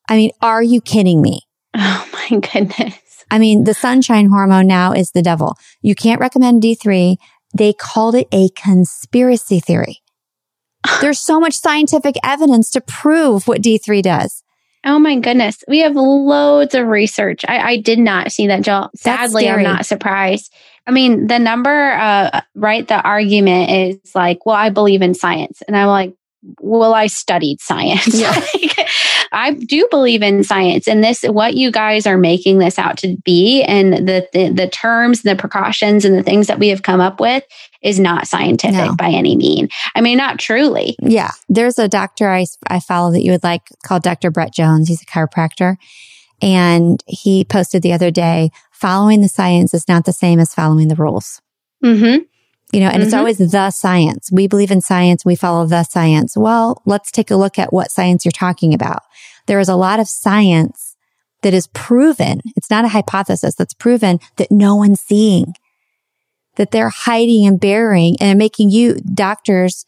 I mean, are you kidding me? [laughs] Oh my goodness. I mean, the sunshine hormone now is the devil. You can't recommend D3. They called it a conspiracy theory. [sighs] There's so much scientific evidence to prove what D3 does. Oh my goodness. We have loads of research. I, I did not see that, Jill. Sadly, I'm not surprised. I mean, the number, uh, right? The argument is like, well, I believe in science. And I'm like, well, I studied science. Yeah. [laughs] like, I do believe in science and this, what you guys are making this out to be and the, the, the terms, the precautions and the things that we have come up with is not scientific no. by any mean. I mean, not truly. Yeah. There's a doctor I, I follow that you would like called Dr. Brett Jones. He's a chiropractor. And he posted the other day, following the science is not the same as following the rules. Mm-hmm you know, and mm-hmm. it's always the science. We believe in science. We follow the science. Well, let's take a look at what science you're talking about. There is a lot of science that is proven. It's not a hypothesis that's proven that no one's seeing, that they're hiding and burying and making you doctors.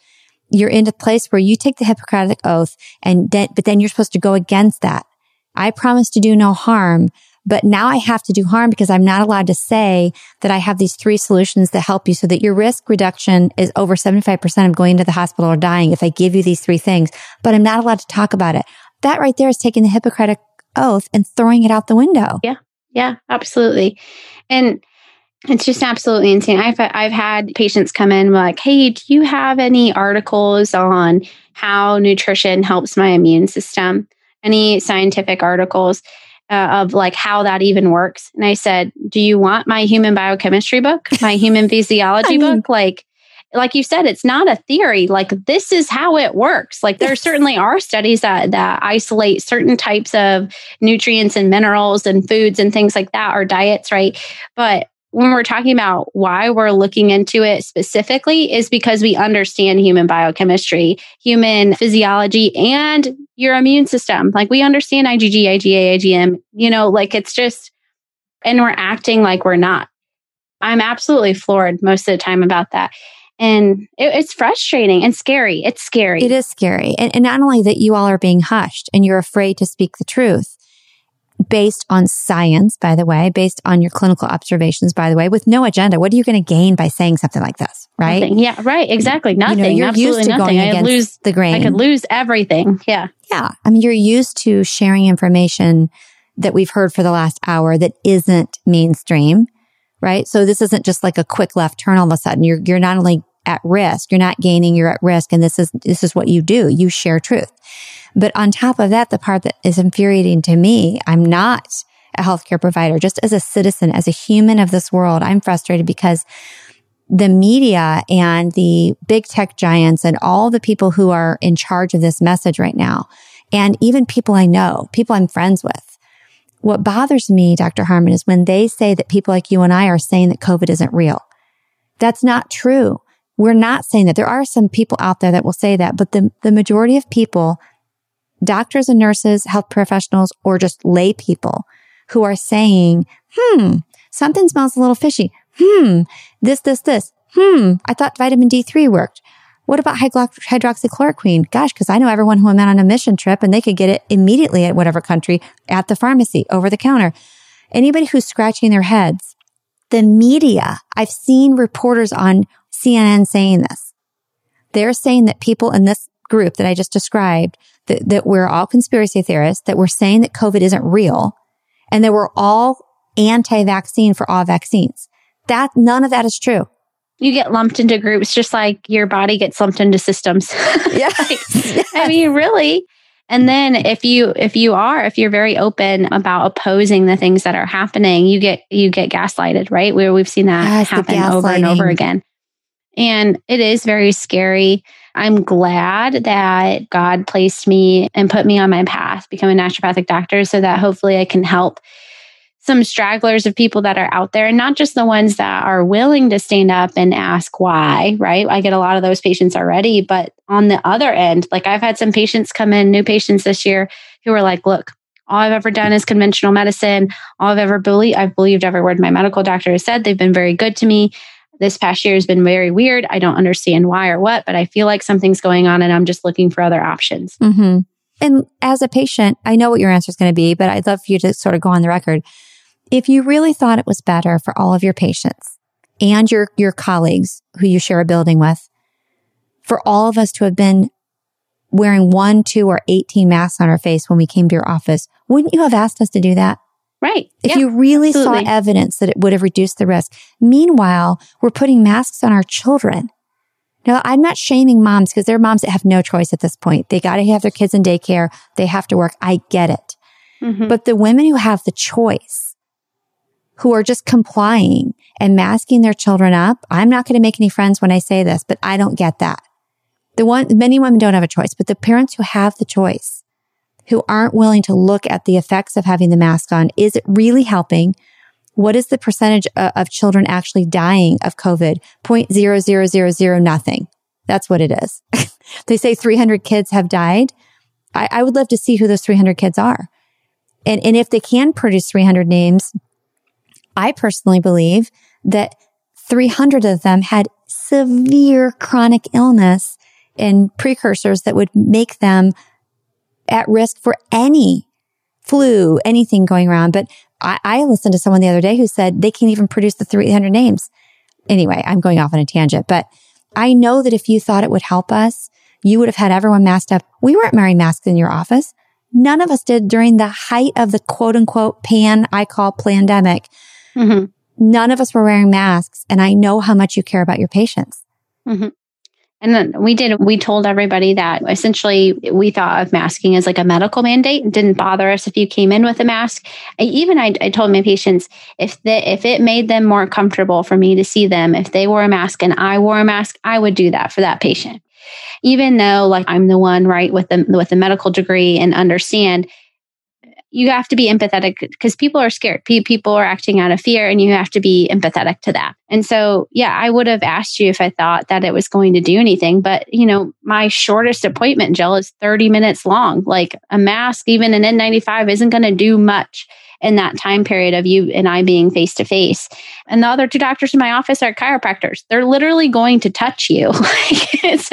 You're in a place where you take the Hippocratic oath and then, but then you're supposed to go against that. I promise to do no harm, but now I have to do harm because I'm not allowed to say that I have these three solutions that help you so that your risk reduction is over 75% of going to the hospital or dying if I give you these three things, but I'm not allowed to talk about it. That right there is taking the Hippocratic oath and throwing it out the window. Yeah. Yeah, absolutely. And it's just absolutely insane. I've I've had patients come in like, "Hey, do you have any articles on how nutrition helps my immune system? Any scientific articles?" Uh, of like how that even works. And I said, "Do you want my human biochemistry book, [laughs] my human physiology mean, book?" Like, like you said, it's not a theory. Like this is how it works. Like there certainly are studies that that isolate certain types of nutrients and minerals and foods and things like that, or diets, right? But when we're talking about why we're looking into it specifically is because we understand human biochemistry, human physiology, and your immune system. Like we understand IgG, IgA, IgM, you know, like it's just, and we're acting like we're not. I'm absolutely floored most of the time about that. And it, it's frustrating and scary. It's scary. It is scary. And, and not only that you all are being hushed and you're afraid to speak the truth, based on science, by the way, based on your clinical observations, by the way, with no agenda. What are you going to gain by saying something like this? Right? Nothing. Yeah, right. Exactly. Nothing. You know, you're Absolutely used to nothing. going against lose, the grain. I could lose everything. Yeah. Yeah. I mean, you're used to sharing information that we've heard for the last hour that isn't mainstream, right? So this isn't just like a quick left turn all of a sudden. You're, you're not only at risk, you're not gaining, you're at risk. And this is, this is what you do. You share truth. But on top of that, the part that is infuriating to me, I'm not a healthcare provider, just as a citizen, as a human of this world, I'm frustrated because the media and the big tech giants and all the people who are in charge of this message right now, and even people I know, people I'm friends with. What bothers me, Dr. Harmon, is when they say that people like you and I are saying that COVID isn't real. That's not true. We're not saying that. There are some people out there that will say that, but the, the majority of people, doctors and nurses, health professionals, or just lay people who are saying, hmm, something smells a little fishy. Hmm, this, this, this. Hmm, I thought vitamin D3 worked. What about hydroxychloroquine? Gosh, because I know everyone who went on a mission trip and they could get it immediately at whatever country at the pharmacy over the counter. Anybody who's scratching their heads, the media, I've seen reporters on CNN saying this. They're saying that people in this group that I just described, that, that we're all conspiracy theorists, that we're saying that COVID isn't real and that we're all anti-vaccine for all vaccines. That none of that is true. You get lumped into groups just like your body gets lumped into systems. [laughs] Yeah. yes. I mean, really. And then if you if you are if you're very open about opposing the things that are happening, you get you get gaslighted, right? Where we've seen that yes, happen over and over again. And it is very scary. I'm glad that God placed me and put me on my path, become a naturopathic doctor, so that hopefully I can help some stragglers of people that are out there and not just the ones that are willing to stand up and ask why, right? I get a lot of those patients already. But on the other end, like I've had some patients come in, new patients this year, who are like, look, all I've ever done is conventional medicine. All I've ever believed, I've believed every word my medical doctor has said. They've been very good to me. This past year has been very weird. I don't understand why or what, but I feel like something's going on and I'm just looking for other options. Mm-hmm. And as a patient, I know what your answer is going to be, but I'd love for you to sort of go on the record. If you really thought it was better for all of your patients and your, your colleagues who you share a building with, for all of us to have been wearing one, two, or 18 masks on our face when we came to your office, wouldn't you have asked us to do that? Right. If yeah, you really absolutely. saw evidence that it would have reduced the risk. Meanwhile, we're putting masks on our children. Now, I'm not shaming moms because there are moms that have no choice at this point. They got to have their kids in daycare. They have to work. I get it. Mm-hmm. But the women who have the choice, who are just complying and masking their children up, I'm not going to make any friends when I say this, but I don't get that. The one, many women don't have a choice, but the parents who have the choice, who aren't willing to look at the effects of having the mask on. Is it really helping? What is the percentage of, of children actually dying of COVID? Point zero zero zero zero nothing. That's what it is. [laughs] they say 300 kids have died. I, I would love to see who those 300 kids are. And, and if they can produce 300 names, I personally believe that 300 of them had severe chronic illness and precursors that would make them at risk for any flu, anything going around. But I, I listened to someone the other day who said they can't even produce the 300 names. Anyway, I'm going off on a tangent, but I know that if you thought it would help us, you would have had everyone masked up. We weren't wearing masks in your office. None of us did during the height of the quote unquote pan I call pandemic. Mm-hmm. None of us were wearing masks. And I know how much you care about your patients. Mm-hmm. And then we did, we told everybody that essentially we thought of masking as like a medical mandate. Didn't bother us if you came in with a mask. I, even I, I told my patients if the, if it made them more comfortable for me to see them, if they wore a mask and I wore a mask, I would do that for that patient. Even though like I'm the one, right, with the, with the medical degree and understand you have to be empathetic because people are scared. People are acting out of fear and you have to be empathetic to that. And so, yeah, I would have asked you if I thought that it was going to do anything. But, you know, my shortest appointment, Jill, is 30 minutes long. Like a mask, even an N95, isn't going to do much in that time period of you and I being face to face. And the other two doctors in my office are chiropractors. They're literally going to touch you. [laughs] like it's,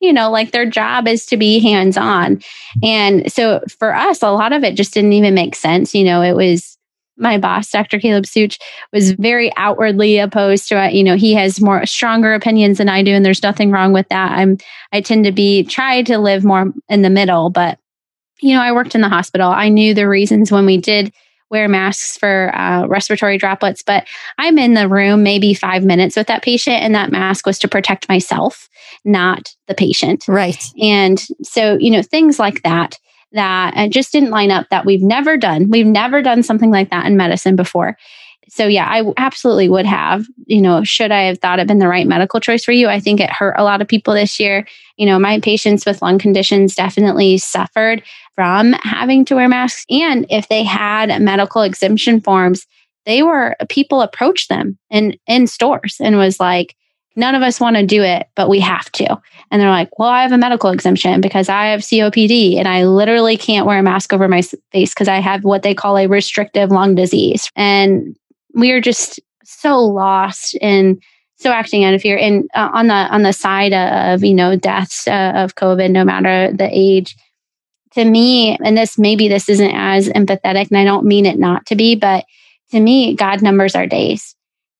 you know, like their job is to be hands on. And so for us, a lot of it just didn't even make sense. You know, it was, my boss, Dr. Caleb Such, was very outwardly opposed to it. You know, he has more stronger opinions than I do, and there's nothing wrong with that. I'm I tend to be try to live more in the middle, but you know, I worked in the hospital. I knew the reasons when we did wear masks for uh, respiratory droplets, but I'm in the room maybe five minutes with that patient, and that mask was to protect myself, not the patient. Right. And so, you know, things like that. that uh, just didn't line up that we've never done. We've never done something like that in medicine before. So yeah, I absolutely would have, you know, should I have thought it been the right medical choice for you? I think it hurt a lot of people this year. You know, my patients with lung conditions definitely suffered from having to wear masks. And if they had medical exemption forms, they were people approached them in in stores and was like, none of us want to do it, but we have to. And they're like, well, I have a medical exemption because I have COPD and I literally can't wear a mask over my face because I have what they call a restrictive lung disease. And we are just so lost and so acting out of fear. And uh, on the on the side of you know deaths uh, of COVID, no matter the age, to me, and this maybe this isn't as empathetic, and I don't mean it not to be, but to me, God numbers our days.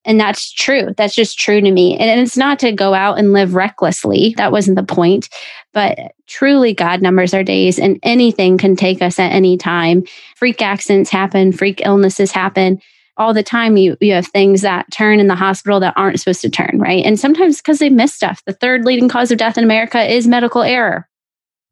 And that's true. That's just true to me. And it's not to go out and live recklessly. That wasn't the point. But truly, God numbers our days, and anything can take us at any time. Freak accidents happen, freak illnesses happen all the time you you have things that turn in the hospital that aren't supposed to turn, right? And sometimes because they miss stuff. The third leading cause of death in America is medical error.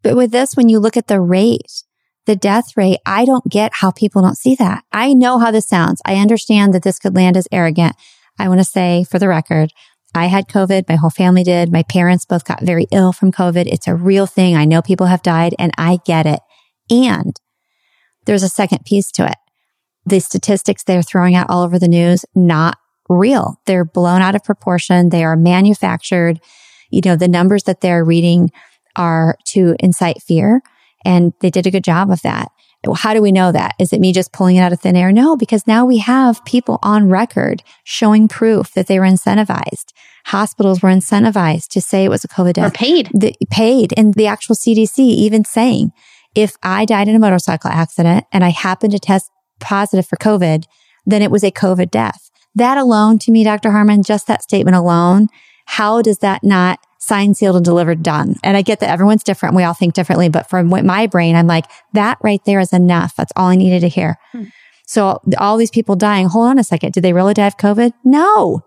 But with this, when you look at the rate, the death rate, I don't get how people don't see that. I know how this sounds. I understand that this could land as arrogant. I want to say for the record, I had COVID. My whole family did. My parents both got very ill from COVID. It's a real thing. I know people have died and I get it. And there's a second piece to it the statistics they're throwing out all over the news, not real. They're blown out of proportion. They are manufactured. You know, the numbers that they're reading are to incite fear. And they did a good job of that. How do we know that? Is it me just pulling it out of thin air? No, because now we have people on record showing proof that they were incentivized. Hospitals were incentivized to say it was a COVID death. Or paid. The, paid. And the actual CDC even saying, if I died in a motorcycle accident and I happen to test positive for COVID, then it was a COVID death. That alone to me, Dr. Harmon, just that statement alone, how does that not signed, sealed and delivered done? And I get that everyone's different. We all think differently, but from my brain, I'm like, that right there is enough. That's all I needed to hear. Hmm. So all these people dying, hold on a second. Did they really die of COVID? No.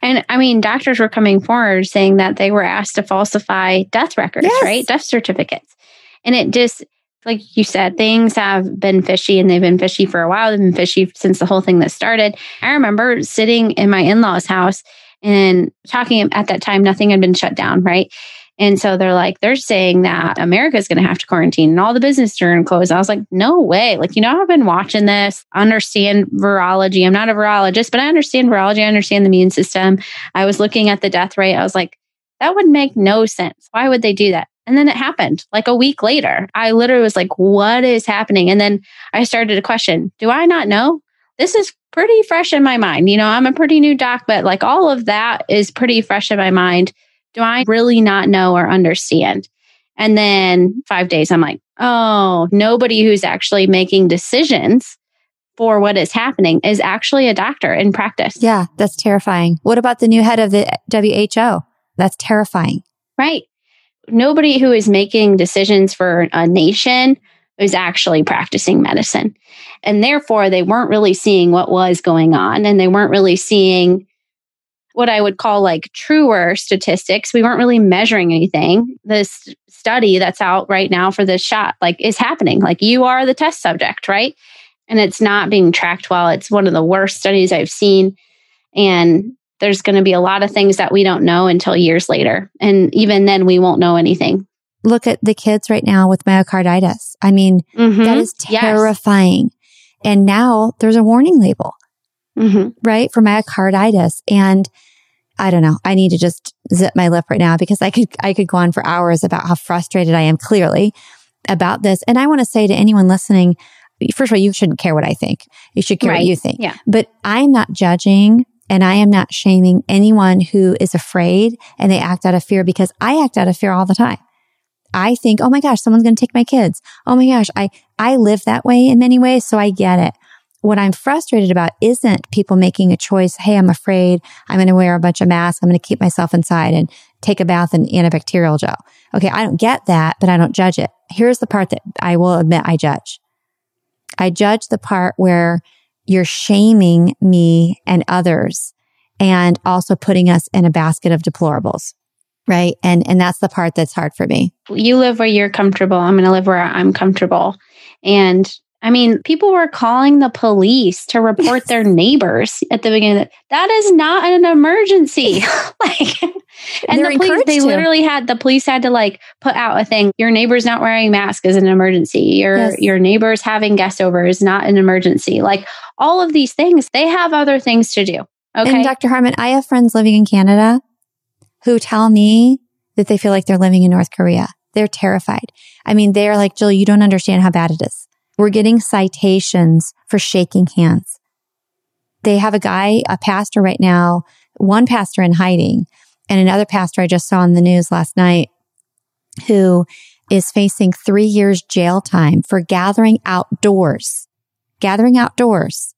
And I mean, doctors were coming forward saying that they were asked to falsify death records, yes. right? Death certificates. And it just, like you said, things have been fishy and they've been fishy for a while. They've been fishy since the whole thing that started. I remember sitting in my in law's house and talking at that time, nothing had been shut down, right? And so they're like, they're saying that America's going to have to quarantine and all the business are going to close. I was like, no way. Like, you know, I've been watching this, understand virology. I'm not a virologist, but I understand virology. I understand the immune system. I was looking at the death rate. I was like, that would make no sense. Why would they do that? And then it happened like a week later. I literally was like, what is happening? And then I started to question, do I not know? This is pretty fresh in my mind. You know, I'm a pretty new doc, but like all of that is pretty fresh in my mind. Do I really not know or understand? And then five days, I'm like, oh, nobody who's actually making decisions for what is happening is actually a doctor in practice. Yeah, that's terrifying. What about the new head of the WHO? That's terrifying. Right nobody who is making decisions for a nation is actually practicing medicine. And therefore, they weren't really seeing what was going on and they weren't really seeing what I would call like truer statistics. We weren't really measuring anything. This study that's out right now for this shot, like, is happening. Like, you are the test subject, right? And it's not being tracked well. It's one of the worst studies I've seen. And there's going to be a lot of things that we don't know until years later. And even then, we won't know anything. Look at the kids right now with myocarditis. I mean, mm-hmm. that is terrifying. Yes. And now there's a warning label, mm-hmm. right, for myocarditis. And I don't know. I need to just zip my lip right now because I could, I could go on for hours about how frustrated I am clearly about this. And I want to say to anyone listening, first of all, you shouldn't care what I think. You should care right. what you think. Yeah. But I'm not judging and I am not shaming anyone who is afraid and they act out of fear because I act out of fear all the time. I think, oh my gosh, someone's going to take my kids. Oh my gosh, I, I live that way in many ways. So I get it. What I'm frustrated about isn't people making a choice. Hey, I'm afraid. I'm going to wear a bunch of masks. I'm going to keep myself inside and take a bath in antibacterial gel. Okay. I don't get that, but I don't judge it. Here's the part that I will admit I judge. I judge the part where you're shaming me and others and also putting us in a basket of deplorables. Right. And, and that's the part that's hard for me. You live where you're comfortable. I'm going to live where I'm comfortable. And I mean, people were calling the police to report their neighbors at the beginning. The, that is not an emergency. [laughs] [laughs] like, and They're the police, they to. literally had the police had to like put out a thing. Your neighbor's not wearing a mask is an emergency. Your Yes. your neighbor's having guests over is not an emergency. Like all of these things, they have other things to do. Okay. And Dr. Harmon, I have friends living in Canada who tell me that they feel like they're living in North Korea. They're terrified. I mean, they're like, Jill, you don't understand how bad it is. We're getting citations for shaking hands. They have a guy, a pastor right now, one pastor in hiding and another pastor I just saw on the news last night who is facing three years jail time for gathering outdoors, gathering outdoors,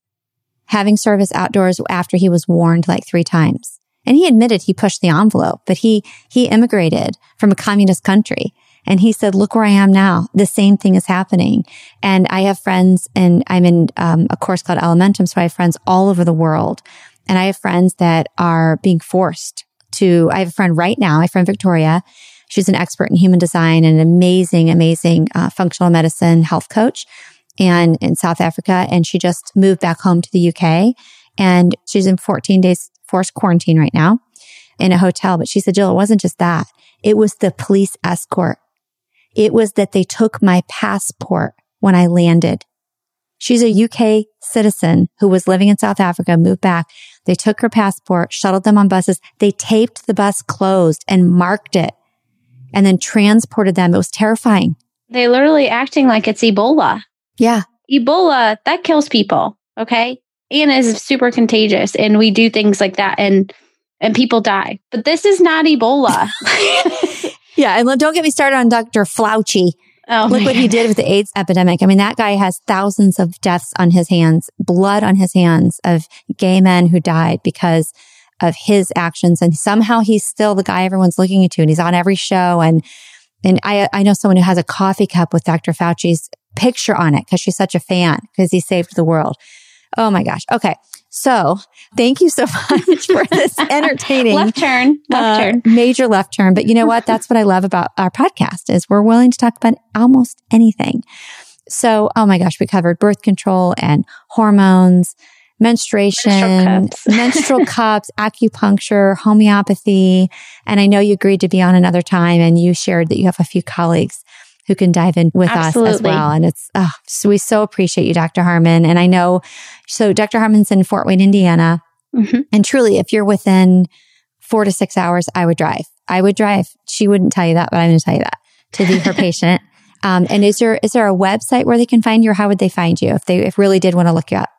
having service outdoors after he was warned like three times. And he admitted he pushed the envelope, but he, he immigrated from a communist country. And he said, look where I am now. The same thing is happening. And I have friends and I'm in um, a course called Elementum. So I have friends all over the world. And I have friends that are being forced to, I have a friend right now, my friend Victoria. She's an expert in human design and an amazing, amazing uh, functional medicine health coach and in South Africa. And she just moved back home to the UK and she's in 14 days forced quarantine right now in a hotel. But she said, Jill, it wasn't just that. It was the police escort. It was that they took my passport when I landed. She's a UK citizen who was living in South Africa, moved back. They took her passport, shuttled them on buses. They taped the bus closed and marked it and then transported them. It was terrifying. they literally acting like it's Ebola. Yeah. Ebola, that kills people. Okay. And is super contagious. And we do things like that and and people die. But this is not Ebola. [laughs] Yeah. And don't get me started on Dr. Fauci. oh, Look what he did with the AIDS epidemic. I mean, that guy has thousands of deaths on his hands, blood on his hands of gay men who died because of his actions. And somehow he's still the guy everyone's looking to and he's on every show. And, and I, I know someone who has a coffee cup with Dr. Fauci's picture on it because she's such a fan because he saved the world. Oh my gosh. Okay. So thank you so [laughs] much for this [laughs] entertaining left turn. Left uh, turn. major left turn. But you know what? That's what I love about our podcast is we're willing to talk about almost anything. So, oh my gosh, we covered birth control and hormones, menstruation, Menstrual cups. [laughs] menstrual cups, acupuncture, homeopathy. And I know you agreed to be on another time and you shared that you have a few colleagues who can dive in with us as well. And it's, oh, so we so appreciate you, Dr. Harmon. And I know, so Dr. Harmon's in Fort Wayne, Indiana. Mhm. And truly, if you're within four to six hours, I would drive. I would drive. She wouldn't tell you that, but I'm going to tell you that to be her [laughs] patient. Um, and is there is there a website where they can find you, or how would they find you if they if really did want to look you up?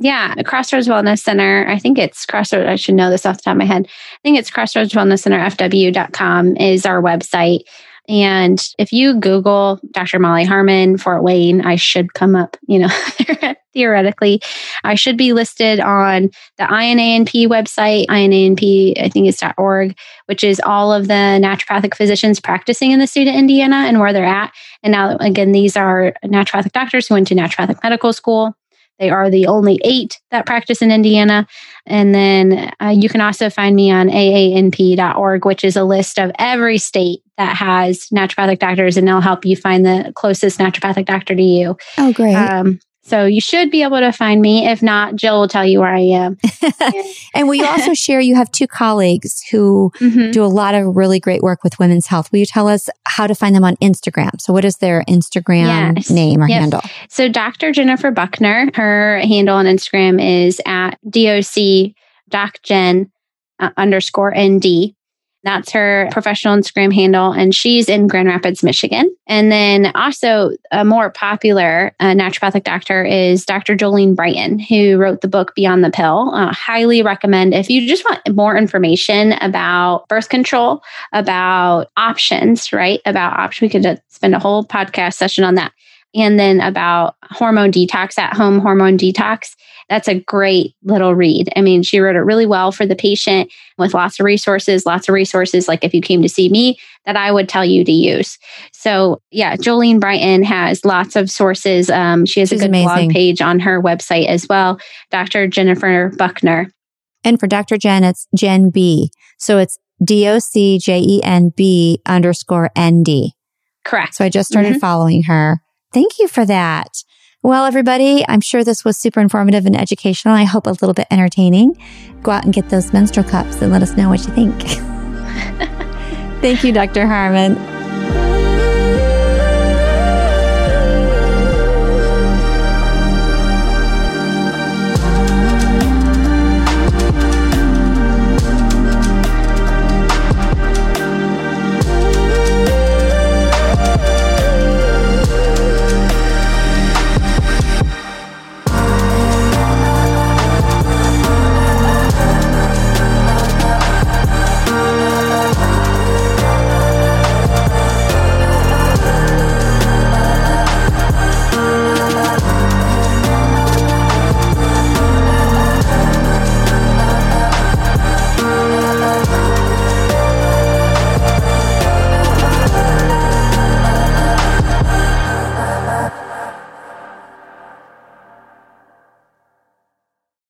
Yeah, Crossroads Wellness Center. I think it's Crossroads. I should know this off the top of my head. I think it's Crossroads Wellness Center FW.com is our website. And if you Google Dr. Molly Harmon, Fort Wayne, I should come up, you know, [laughs] theoretically. I should be listed on the INANP website, INANP, I think it's .org, which is all of the naturopathic physicians practicing in the state of Indiana and where they're at. And now, again, these are naturopathic doctors who went to naturopathic medical school. They are the only eight that practice in Indiana. And then uh, you can also find me on aanp.org, which is a list of every state that has naturopathic doctors, and they'll help you find the closest naturopathic doctor to you. Oh, great! Um, so you should be able to find me. If not, Jill will tell you where I am. [laughs] and will you also [laughs] share? You have two colleagues who Mhm. do a lot of really great work with women's health. Will you tell us how to find them on Instagram? So, what is their Instagram Yes. name or Yep. handle? So Dr. Jennifer Buckner, her handle on Instagram is at doc docjen uh, underscore nd. That's her professional Instagram handle, and she's in Grand Rapids, Michigan. And then also a more popular uh, naturopathic doctor is Dr. Jolene Brighten, who wrote the book Beyond the Pill. Uh, highly recommend if you just want more information about birth control, about options, right? About options. We could spend a whole podcast session on that and then about hormone detox at home hormone detox that's a great little read i mean she wrote it really well for the patient with lots of resources lots of resources like if you came to see me that i would tell you to use so yeah jolene brighten has lots of sources um, she has She's a good amazing. blog page on her website as well dr jennifer buckner And for Dr. Jen, it's Jen B. So it's D O C J E N B underscore N D. Correct. So I just started mm-hmm. following her. Thank you for that. Well, everybody, I'm sure this was super informative and educational. I hope a little bit entertaining. Go out and get those menstrual cups and let us know what you think. [laughs] Thank you, Dr. Harmon.